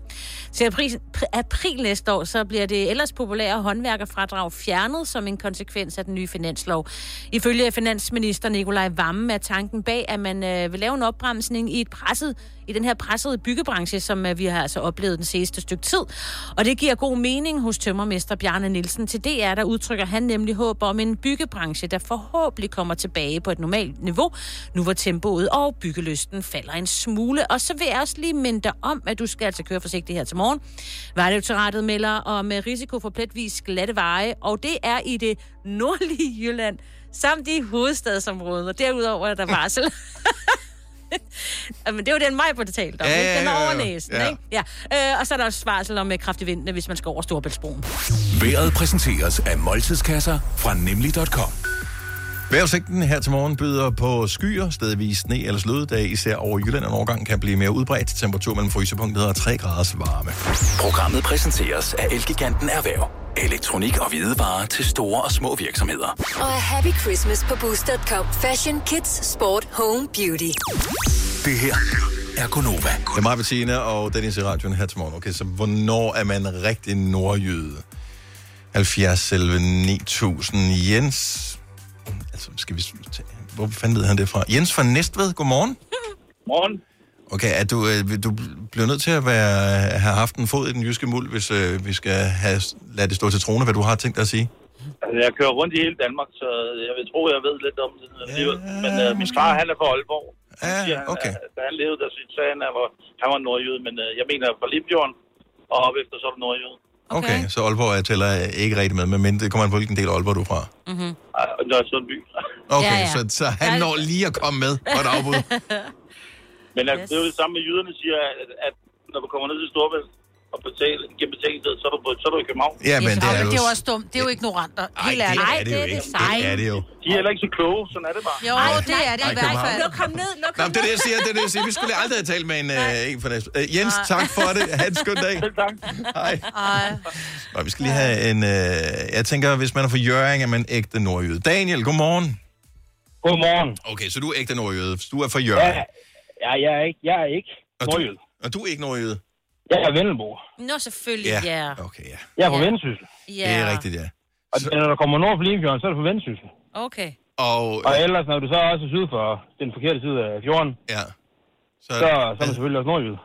Til april, pr- april næste år, så bliver det ellers populære håndværkerfradrag fjernet som en konsekvens af den nye finanslov. Ifølge finansminister Nikolaj Vamme er tanken bag, at man øh, vil lave en opbremsning i et presset i den her pressede byggebranche, som øh, vi har altså oplevet den seneste stykke tid. Og det giver god mening hos tømmermester Bjarne Nielsen. Til DR, der udtrykker han nemlig håb om en byggebranche, der forhåbentlig kommer tilbage på et normalt niveau, nu hvor tempoet og byggelysten falder en smule. Og så vil jeg også lige minde dig om, at du skal altså køre forsigtigt her til morgen. Vejdirektoratet melder om øh, risiko for pletvis glatte veje, og det er i det nordlige Jylland, samt i hovedstadsområdet. Og derudover er der varsel. Men det er jo den mig på det talte om, Ja, ikke? Den er ja, over ja. næsen, Ja. ikke? Ja. Øh, og så er der også varsel om øh, kraftig vind, hvis man skal over Storebæltsbroen. Været præsenteres af måltidskasser fra nemlig.com. Vejrudsigten her til morgen byder på skyer, stedvis sne eller slud, der især over Jylland en overgang kan blive mere udbredt. Temperatur mellem frysepunktet og 3 graders varme. Programmet præsenteres af Elgiganten Erhverv. Elektronik og hvidevarer til store og små virksomheder. Og er Happy Christmas på Boost.com. Fashion, kids, sport, home, beauty. Det her er Gonova. Det er mig, Bettina og Dennis i radioen her til morgen. Okay, så hvornår er man rigtig nordjyde? 70 selv 9000. Jens... Altså, skal vi... Hvor fanden ved han det fra? Jens fra Næstved, godmorgen. Morgen. Okay, er du, øh, du bliver nødt til at være, have haft en fod i den jyske muld, hvis øh, vi skal have, lade det stå til trone, hvad du har tænkt dig at sige? Altså, jeg kører rundt i hele Danmark, så jeg vil tro, jeg ved lidt om det alligevel. Men øh, min far, han er fra Aalborg. Ja, okay. Da han levede, der synes han, han var, han var nordjyde, men øh, jeg mener fra Limfjorden, og op efter så er det nordjyde. Okay, okay så Aalborg jeg tæller ikke rigtig med, men det kommer an på, hvilken del af Aalborg du er fra. Mm-hmm. Ej, og der er Sundby. Okay, Ja, ja, ja. ja. Så, så han når lige at komme med på et afbud. Men yes. det er jo det samme med jyderne siger, at, at når du kommer ned til Storbælt og betaler gennem betalingstid, så er du, på, så er du i København. Ja, men det Ej, er jo... det er jo også dumt. Det er jo ignoranter. Helt det ærligt. er det jo ikke. Det er det jo. De er heller ikke så kloge, sådan er det bare. Jo, det er det Ej, i hvert fald. Luk ham ned, luk Nå, men det er det, jeg siger. Det er det, jeg siger. Vi skulle aldrig have talt med en, øh, en for næste. Øh, Jens, tak for det. Ha' en skøn dag. tak. Hej. Ej. Nå, vi skal lige have en... Øh, jeg tænker, hvis man er fra Jørgen, er man ægte nordjyde. Daniel, godmorgen. Godmorgen. Okay, så du er ægte nordjyde. Du er fra Jørgen. Ja, ja, jeg er ikke, jeg er ikke Og du, nordjyde. og du er ikke nordjyde? Jeg er Vendelbo. Nå, selvfølgelig, Ja. ja. Okay, ja. Jeg er fra Vendsyssel. Ja. Det er rigtigt, ja. Og når du kommer nord for Limfjorden, så er du fra Vendsyssel. Okay. Og, Og ellers, når du så også er syd for den forkerte side af fjorden, ja. så, så, så er du selvfølgelig også nordjyde.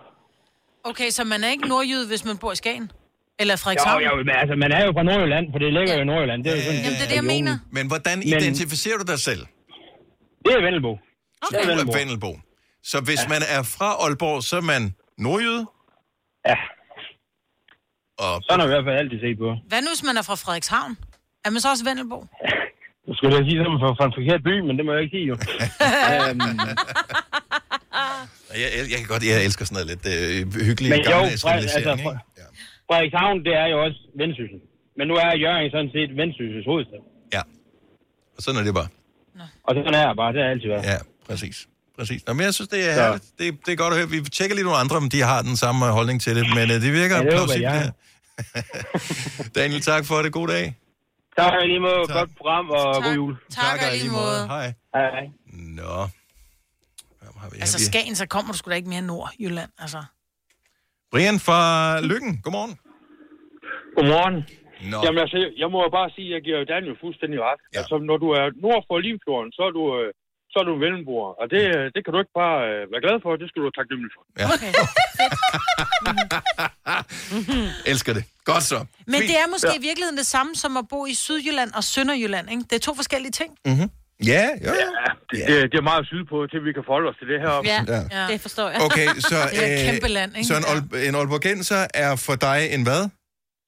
Okay, så man er ikke nordjyde, hvis man bor i Skagen? Eller Jo, Frederikshavn? jo, men altså, man er jo fra Nordjylland, for det ligger jo i Nordjylland. Det er jo sådan, Jamen, det er det, jeg mener. Men hvordan Men- identificerer du dig selv? Det er Vendelbo. Så det er Vendelbo. Vendelbo. Så hvis ja. man er fra Aalborg, så er man nordjyde? Ja. Og... Sådan har vi i hvert fald altid set på. Hvad nu, hvis man er fra Frederikshavn? Er man så også Vendelbo? Nu skulle jeg sige, at man er fra en forkert by, men det må jeg ikke sige jo. øhm, Jeg, jeg, jeg, kan godt, jeg elsker sådan noget lidt øh, hyggeligt men jo, gammeldags Fred, altså, ikke? Fre- Frederikshavn, det er jo også Vendsyssel. Men nu er Jørgen sådan set Vendsyssels hovedstad. Og sådan er det bare. Og sådan er jeg bare, det har jeg altid været. Ja, præcis. Præcis. Nå, men jeg synes, det er, herligt. det, det er godt at høre. Vi tjekker lige nogle andre, om de har den samme holdning til det, men øh, det virker Ja, plausibelt. her. Daniel, tak for det. God dag. Tak og lige måde. Godt program og god jul. Tak, og i lige måde. Hej. Hej. Nå. Har vi? Altså Skagen, så kommer du sgu da ikke mere nord, Jylland. Altså. Brian fra Lykken. Godmorgen. Godmorgen. Nå. Jamen altså, jeg må bare sige, at jeg giver Daniel fuldstændig ret. Ja. Altså, når du er nord for Limfjorden, så er du, øh, så er du en. Og det, det kan du ikke bare øh, være glad for, det skal du være taknemmelig for. Ja. Okay. Elsker det. Godt så. Men Fint. det er måske i virkeligheden det samme som at bo i Sydjylland og Sønderjylland, ikke? Det er to forskellige ting. Mm-hmm. Ja, ja. ja det, det, det, er meget sydpå, til vi kan forholde os til det her. Ja, Ja. ja. det forstår jeg. Okay, så, det er et øh, kæmpe land, ikke? så en, Ol- en Aalborgenser er for dig en hvad?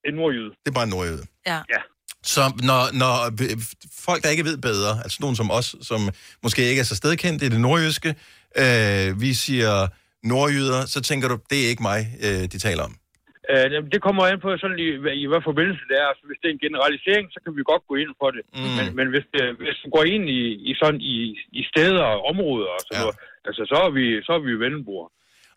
En nordjyde. Det er bare en nordjyde. Ja. ja. Så når, når folk, der ikke ved bedre, altså nogen som os, som måske ikke er så stedkendt i det nordjyske, øh, vi siger nordjyder, så tænker du, det er ikke mig, øh, de taler om. Øh, det kommer an på sådan i, i hvad forbindelse det er. Altså, hvis det er en generalisering, så kan vi godt gå ind for det. Mm. Men, men hvis, det, hvis du går ind i, i, sådan, i, i steder og områder og sådan ja. noget, altså, så er vi, så er vi vendelboer.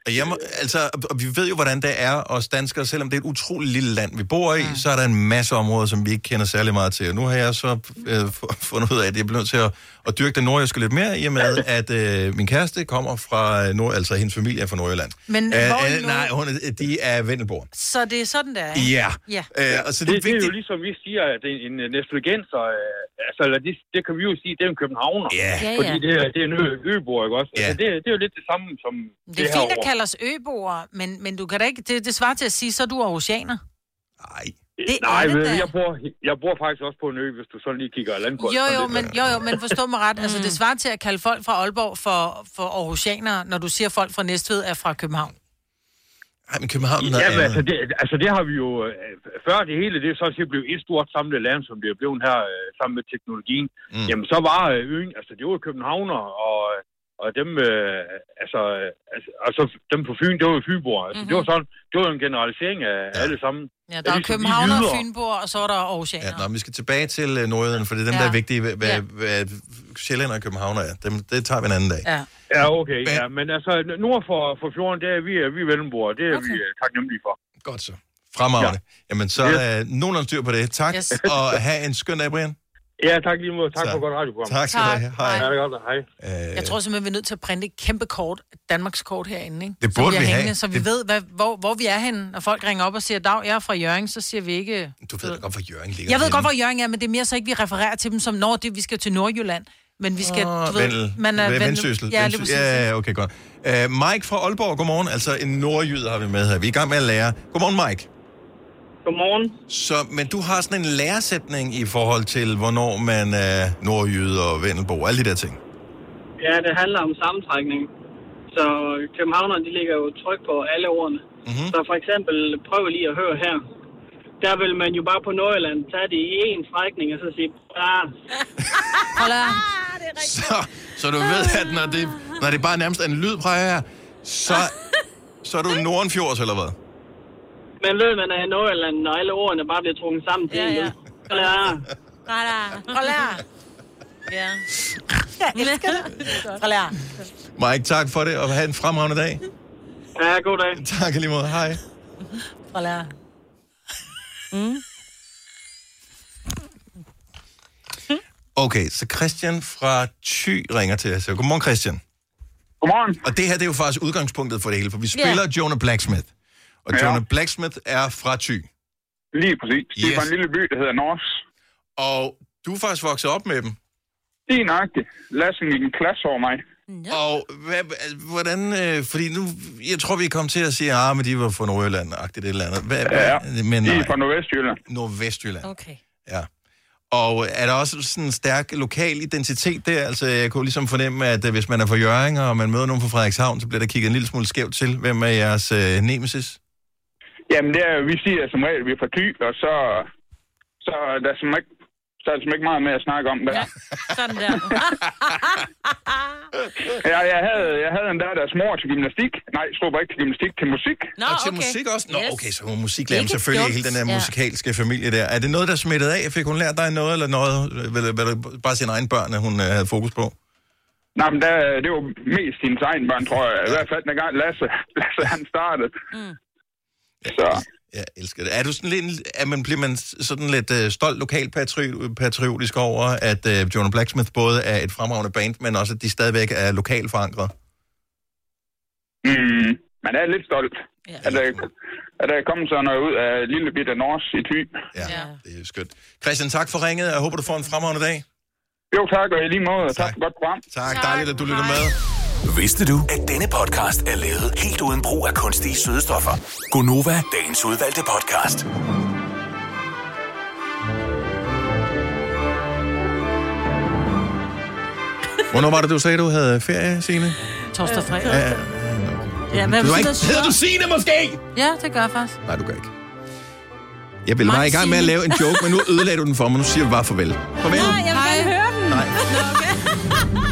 Og, jeg må, altså, og vi ved jo, hvordan det er, os danskere, selvom det er et utroligt lille land, vi bor i, mm. så er der en masse områder, som vi ikke kender særlig meget til. Og nu har jeg så øh, fu- fundet ud af, at jeg bliver nødt til at, at dyrke det nordjyske lidt mere, i og med, at øh, min kæreste kommer fra øh, Nord, altså hendes familie er fra Nordjylland. Men Øh, hvor øh, nej, hun, er- de er Vendelborg. Så det er sådan, der er, ikke? Ja. ja. Øh, og så det, det er det, det er jo ligesom vi siger, at en, en næstligenser, øh, altså, eller det, det kan vi jo sige, det er en københavner. Ja. Ja, Fordi ja. det er, det er en ø, øboer, ikke også? Altså, det, det er jo lidt det samme som det, Det er fint at herovre. kalde os øboere, men, men du kan da ikke... Det, det svarer til at sige, så er du. Det Nej, er det ved, da. jeg, bor, jeg bor faktisk også på en ø, hvis du sådan lige kigger landkort. Jo, jo, men, jo, jo, men forstå mig ret. Altså, det svarer til at kalde folk fra Aalborg for, for Aarhusianere, når du siger, at folk fra Næstved er fra København. Nej, men København er Ja, men altså det, altså det har vi jo, øh, før det hele det så set blev et stort samlet land, som det er blevet her øh, sammen med teknologien, Mm. mm. jamen så var øh, øen, altså det var københavner, og, og dem, øh, altså, øh, altså, altså dem på Fyn, det var jo Fynboer. Altså, mm-hmm. Det var sådan, det var en generalisering af ja. alle sammen. Ja, der er ligesom vi Københavner og. Fynboer, og så er der Aarhusianere. Ja, nå, men vi skal tilbage til uh, Nordjylland, for det er dem, ja. Der er vigtige, hvad, hvad, Ja. hvad Sjælland og Københavner er. Dem, det tager vi en anden dag. Ja. Ja, okay, ja, men altså nord for, for fjorden, det er vi, vi er Vennemboer, det er okay. vi øh, taknemmelige for. Godt så. Fremragende. Ja. Jamen, så er yes. nogenlunde styr på det. Tak, Yes. og have en skøn dag, Brian. Ja, tak lige måde. Tak Så. for godt radioprogram. Tak skal du have. Hej. Ja, det er godt. Hej. Øh, Jeg tror simpelthen, vi er nødt til at printe et kæmpe kort, Danmarks kort herinde, ikke? Det burde er vi have. hængende, Så vi Det- ved, hvad, hvor, hvor vi er henne. Når folk ringer op og siger, Dag, jeg er fra Jørgen, så siger vi ikke... Du ved da godt, hvor Jørgen ligger Jeg ved henne. godt, hvor Jørgen er, men det er mere så ikke, vi refererer til dem som, når det, vi skal til Nordjylland. Men vi skal, Åh, du ved, Vendel. man er Vendsyssel. Ja, præcis. ja, ja, okay, godt. Uh, Mike fra Aalborg, godmorgen. Altså en nordjyd har vi med her. Vi er i gang med at lære. Godmorgen, Mike. Godmorgen. Så, men du har sådan en læresætning i forhold til, hvornår man er nordjyd og vendelbo, alle de der ting. Ja, det handler om sammentrækning. Så københavnerne, de ligger jo tryk på alle ordene. Mm-hmm. Så for eksempel, prøv lige at høre her. Der vil man jo bare på Nordjylland tage det i én strækning og så sige, ah, Hold af. Så, så du ved, at når det, når det bare nærmest er en lyd her, så, så er du Nordenfjords, eller hvad? Men ved man, i Nordjylland, når alle ordene bare bliver trukket sammen til Ja, en ja. Ah, Hold af. Ja. Jeg elsker det. Af. Mike, tak for det, og have en fremragende dag. Ja, god dag. Tak lige måde. Hej. Af. Mm. Okay, så Christian fra Thy ringer til os. Godmorgen, Christian. Godmorgen. Og det her, det er jo faktisk udgangspunktet for det hele, for vi spiller Jonah Blacksmith. Og Ja. Jonah Blacksmith er fra Thy. Lige præcis. Det er Yes. fra en lille by, der hedder Nors. Og du er faktisk vokset op med dem. Det er nøjagtigt. Lassen i en klasse over mig. Og hvad, hvordan, øh, fordi nu, jeg tror, vi kom til at sige, ah, men de var fra Nordjylland, agtigt et eller andet. Hvad, Ja, hvad, men de er nej, fra Nordvestjylland. Nordvestjylland. Okay. Ja. Og er der også sådan en stærk lokal identitet der? Altså, jeg kunne ligesom fornemme, at øh, hvis man er fra Jørgen, og man møder nogen fra Frederikshavn, så bliver der kigget en lille smule skævt til. Hvem er jeres øh, nemesis? Jamen, det er, vi siger som regel, at vi er fra Thy, og så, så er der som ikke, så er der som ikke meget mere at snakke om der. Ja. Sådan der. ja, jeg, havde, jeg havde en der, deres mor til gymnastik. Nej, jeg stod bare ikke til gymnastik, til musik. Nå, og til okay. musik også? Nå, Yes. okay, så hun er musiklærer, selvfølgelig dumt. hele den der Ja. musikalske familie der. Er det noget, der smittede af? Fik hun lært dig noget, eller noget? Vil, vil du bare sine egne børn, at hun øh, havde fokus på? Nej, men der, det var mest hendes egen børn, tror jeg. I hvert fald den gang Lasse, Lasse han startede. Mm. Så. Jeg elsker det. Er du sådan lidt, er man, bliver man sådan lidt øh, stolt lokalpatriotisk over, at øh, Jonah Blacksmith både er et fremragende band, men også at de stadigvæk er lokalt forankret? Mm, man er lidt stolt, ja. at, der, at der er kommet sådan noget ud af lille bitte Nors i Thy. Ja, ja, det er skønt. Christian, tak for ringet. Jeg håber, du får en fremragende dag. Jo, tak, og i lige måde. Tak, tak for godt program. Tak, dejligt, at du lytter med. Vidste du, at denne podcast er lavet helt uden brug af kunstige sødestoffer? Gonova, dagens udvalgte podcast. Hvornår var det, du sagde, du havde ferie, Signe? Torsdag og fredag. Ja, ja. Ja, Du var ikke, hedder du Signe måske? Ja, det gør jeg faktisk. Nej, du gør ikke. Jeg ville være i gang med at lave en joke, men nu ødelagde du den for mig. Nu siger vi bare farvel. Farvel. Nej, jeg vil gerne høre den. Nej. Nå, okay.